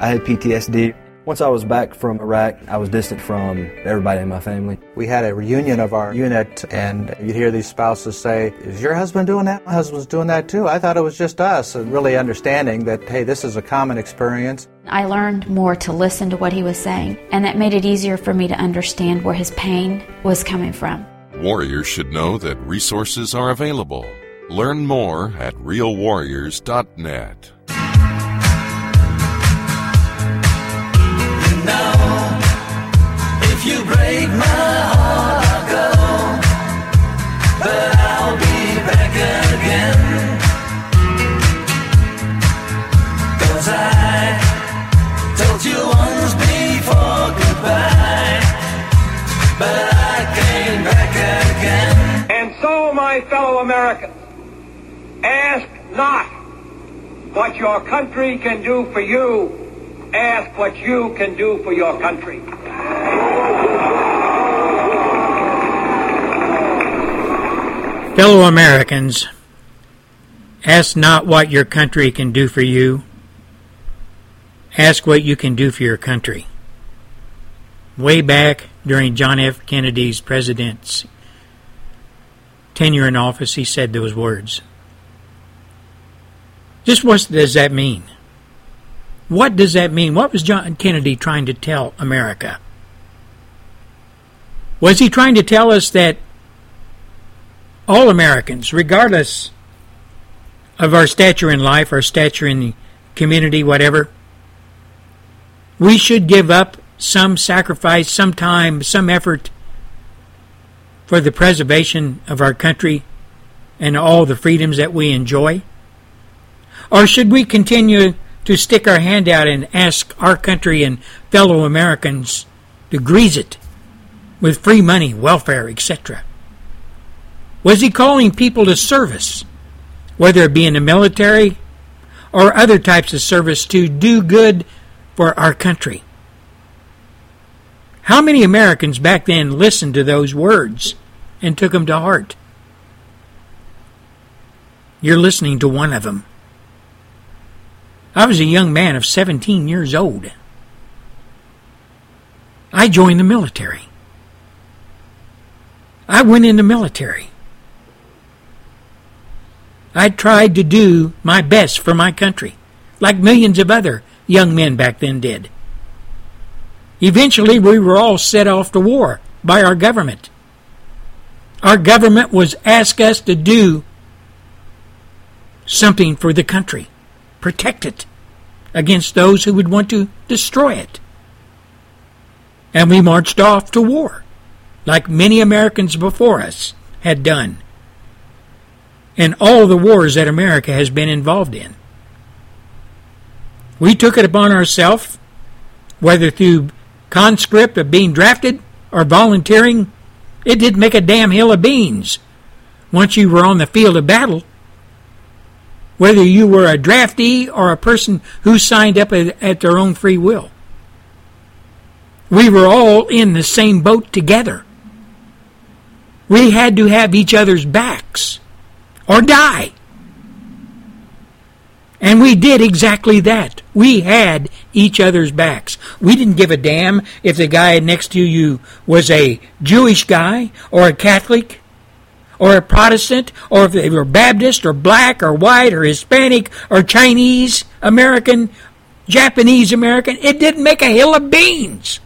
I had PTSD. Once I was back from Iraq, I was distant from everybody in my family. We had a reunion of our unit, and you'd hear these spouses say, Is your husband doing that? My husband's doing that too. I thought it was just us. And really understanding that, hey, this is a common experience. I learned more to listen to what he was saying, and that made it easier for me to understand where his pain was coming from. Warriors should know that resources are available. Learn more at realwarriors.net. If you break my heart, I'll go. But I'll be back again. Cause I told you once before goodbye. But I came back again. And so, my fellow Americans, ask not what your country can do for you, ask what you can do for your country. Fellow Americans, ask not what your country can do for you. Ask what you can do for your country. Way back during John F. Kennedy's presidency tenure in office, he said those words. Just what does that mean? What does that mean? What was John Kennedy trying to tell America? Was he trying to tell us that all Americans, regardless of our stature in life, our stature in the community, whatever, we should give up some sacrifice, some time, some effort for the preservation of our country and all the freedoms that we enjoy? Or should we continue to stick our hand out and ask our country and fellow Americans to grease it with free money, welfare, etc.? Was he calling people to service, whether it be in the military or other types of service, to do good for our country? How many Americans back then listened to those words and took them to heart? You're listening to one of them. I was a young man of 17 years old. I joined the military. I went in the military. I tried to do my best for my country, like millions of other young men back then did. Eventually, we were all set off to war by our government. Our government was asked us to do something for the country, protect it against those who would want to destroy it. And we marched off to war, like many Americans before us had done and all the wars that America has been involved in. We took it upon ourselves, whether through conscript of being drafted or volunteering, it didn't make a damn hill of beans once you were on the field of battle. Whether you were a draftee or a person who signed up at their own free will. We were all in the same boat together. We had to have each other's backs or die. And we did exactly that. We had each other's backs. We didn't give a damn if the guy next to you was a Jewish guy or a Catholic or a Protestant or if they were Baptist or black or white or Hispanic or Chinese American, Japanese American. It didn't make a hill of beans.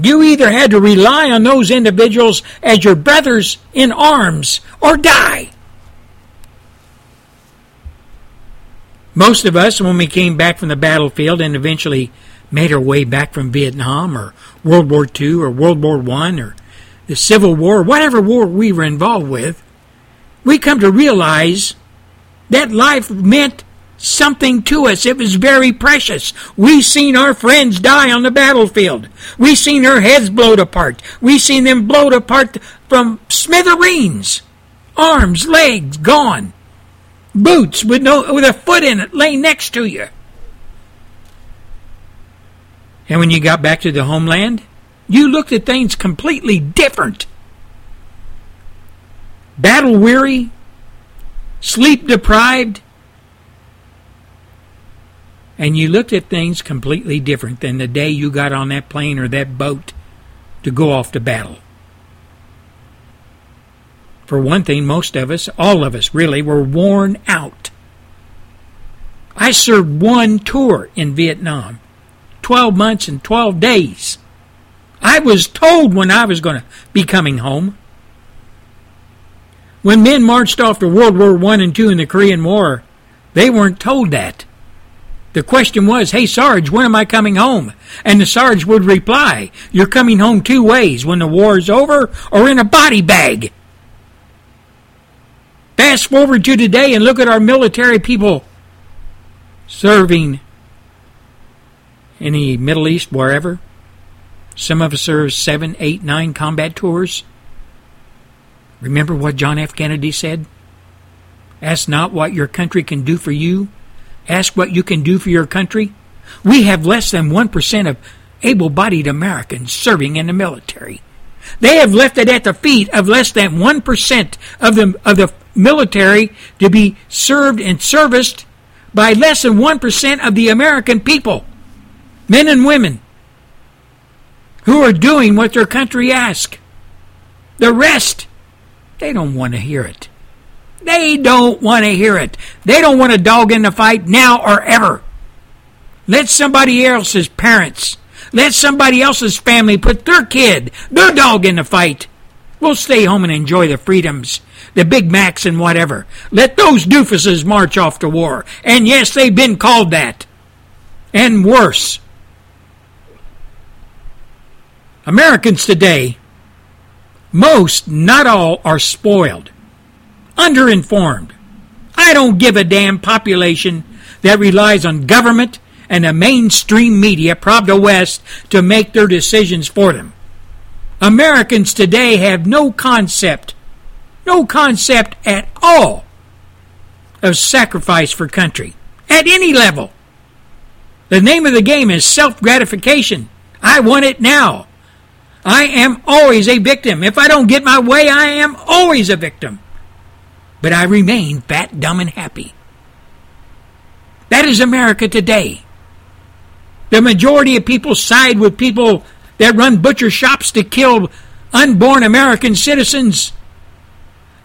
You either had to rely on those individuals as your brothers in arms or die. Most of us, when we came back from the battlefield and eventually made our way back from Vietnam or World War II or World War I or the Civil War, whatever war we were involved with, we come to realize that life meant something to us. It was very precious. We seen our friends die on the battlefield. We seen their heads blowed apart. We seen them blowed apart from smithereens. Arms, legs gone. Boots with no with a foot in it lay next to you. And when you got back to the homeland, you looked at things completely different. Battle weary, sleep deprived, and you looked at things completely different than the day you got on that plane or that boat to go off to battle. For one thing, most of us, all of us really, were worn out. I served one tour in Vietnam 12 months and 12 days. I was told when I was going to be coming home. When men marched off to World War I and II in the Korean War, they weren't told that. The question was, hey Sarge, when am I coming home? And the Sarge would reply, you're coming home two ways, when the war is over or in a body bag. Fast forward to today and look at our military people serving in the Middle East, wherever. Some of us serve seven, eight, nine combat tours. Remember what John F. Kennedy said? Ask not what your country can do for you, ask what you can do for your country. We have less than 1% of able bodied Americans serving in the military. They have left it at the feet of less than 1% of the, of the military to be served and serviced by less than 1% of the American people, men and women, who are doing what their country asks. The rest, they don't want to hear it. They don't want to hear it. They don't want a dog in the fight now or ever. Let somebody else's parents, let somebody else's family put their kid, their dog in the fight. We'll stay home and enjoy the freedoms, the Big Macs and whatever. Let those doofuses march off to war. And yes, they've been called that. And worse. Americans today, most, not all, are spoiled underinformed. I don't give a damn population that relies on government and the mainstream media, Pravda West, to make their decisions for them. Americans today have no concept, no concept at all of sacrifice for country at any level. The name of the game is self gratification. I want it now. I am always a victim. If I don't get my way, I am always a victim but I remain fat, dumb, and happy. That is America today. The majority of people side with people that run butcher shops to kill unborn American citizens.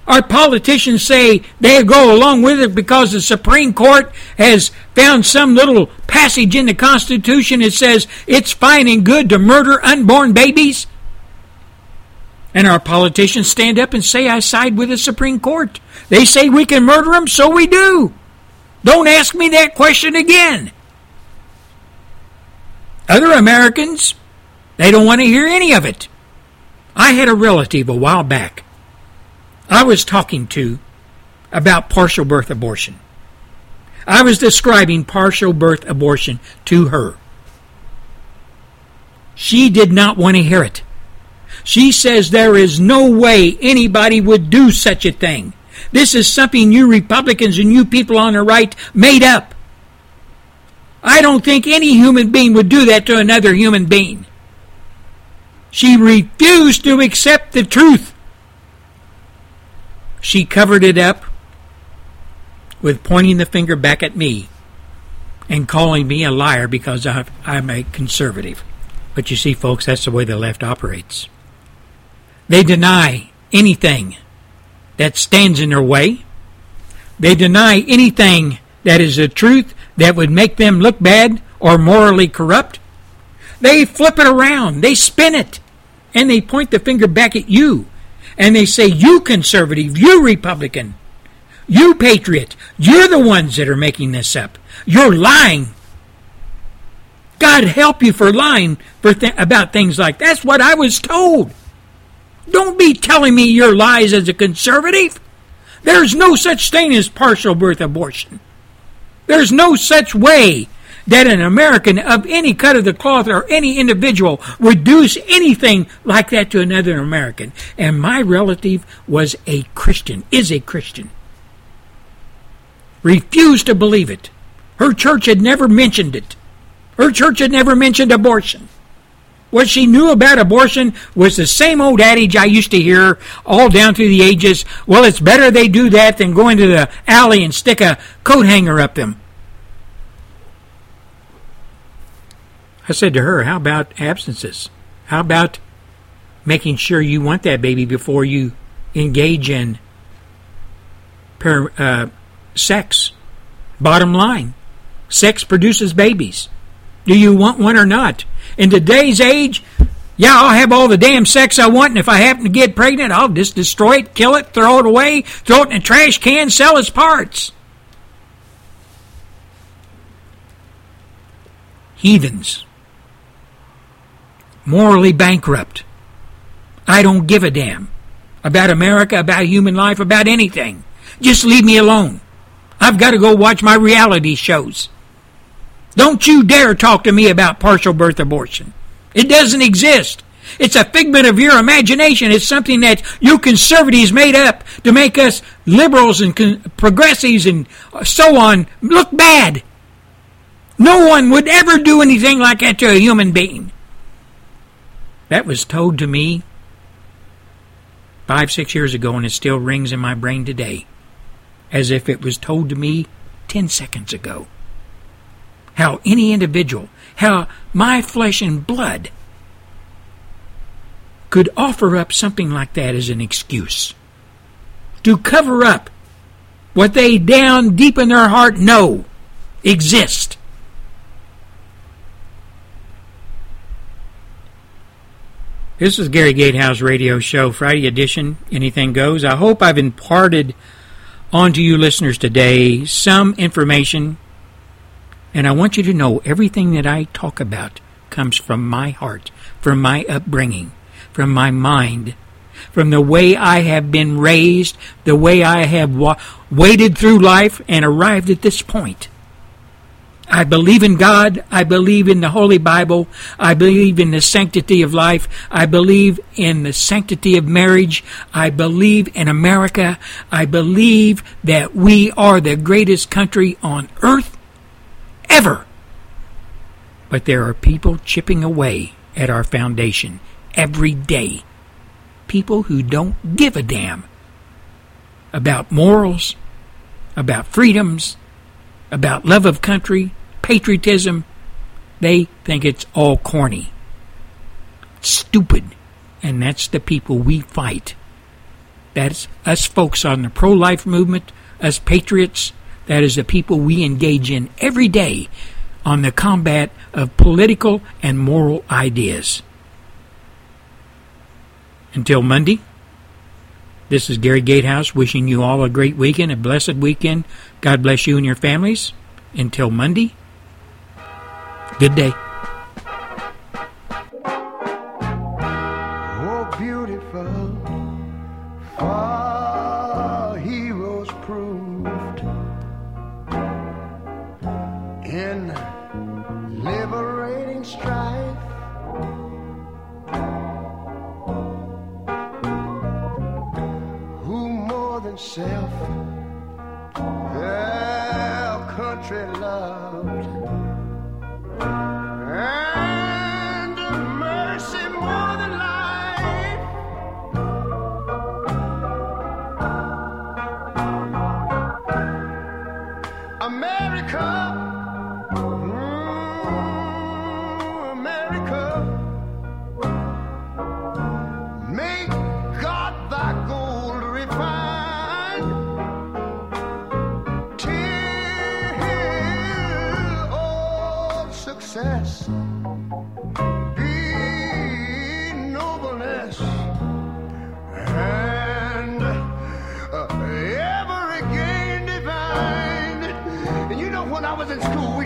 Our politicians say they go along with it because the Supreme Court has found some little passage in the Constitution that says it's fine and good to murder unborn babies. And our politicians stand up and say, I side with the Supreme Court. They say we can murder them, so we do. Don't ask me that question again. Other Americans, they don't want to hear any of it. I had a relative a while back I was talking to about partial birth abortion. I was describing partial birth abortion to her. She did not want to hear it. She says there is no way anybody would do such a thing. This is something you Republicans and you people on the right made up. I don't think any human being would do that to another human being. She refused to accept the truth. She covered it up with pointing the finger back at me and calling me a liar because I'm a conservative. But you see, folks, that's the way the left operates. They deny anything that stands in their way. They deny anything that is the truth that would make them look bad or morally corrupt. They flip it around, they spin it, and they point the finger back at you. And they say, You conservative, you Republican, you patriot, you're the ones that are making this up. You're lying. God help you for lying for th- about things like that. That's what I was told. Don't be telling me your lies as a conservative. There's no such thing as partial birth abortion. There's no such way that an American of any cut of the cloth or any individual would do anything like that to another American. And my relative was a Christian, is a Christian. Refused to believe it. Her church had never mentioned it. Her church had never mentioned abortion. What she knew about abortion was the same old adage I used to hear all down through the ages. Well, it's better they do that than go into the alley and stick a coat hanger up them. I said to her, How about absences? How about making sure you want that baby before you engage in per, uh, sex? Bottom line sex produces babies. Do you want one or not? In today's age, yeah, I'll have all the damn sex I want, and if I happen to get pregnant, I'll just destroy it, kill it, throw it away, throw it in a trash can, sell its parts. Heathens. Morally bankrupt. I don't give a damn about America, about human life, about anything. Just leave me alone. I've got to go watch my reality shows. Don't you dare talk to me about partial birth abortion. It doesn't exist. It's a figment of your imagination. It's something that you conservatives made up to make us liberals and con- progressives and so on look bad. No one would ever do anything like that to a human being. That was told to me five, six years ago, and it still rings in my brain today as if it was told to me 10 seconds ago how any individual, how my flesh and blood could offer up something like that as an excuse to cover up what they down deep in their heart know exist. This is Gary Gatehouse Radio Show, Friday edition. Anything goes. I hope I've imparted onto you listeners today some information and I want you to know everything that I talk about comes from my heart, from my upbringing, from my mind, from the way I have been raised, the way I have wa- waded through life and arrived at this point. I believe in God. I believe in the Holy Bible. I believe in the sanctity of life. I believe in the sanctity of marriage. I believe in America. I believe that we are the greatest country on earth ever. But there are people chipping away at our foundation every day. People who don't give a damn about morals, about freedoms, about love of country, patriotism. They think it's all corny, stupid, and that's the people we fight. That's us folks on the pro life movement, us patriots, that is the people we engage in every day on the combat of political and moral ideas. Until Monday, this is Gary Gatehouse wishing you all a great weekend, a blessed weekend. God bless you and your families. Until Monday, good day.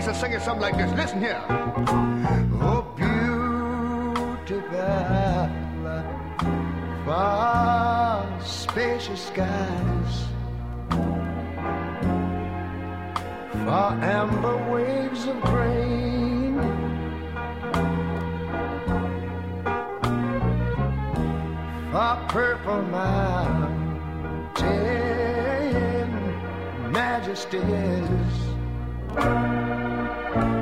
to sing it something like this. Listen here. Oh, beautiful, far spacious skies, far amber waves of grain. Far purple mountain majesties.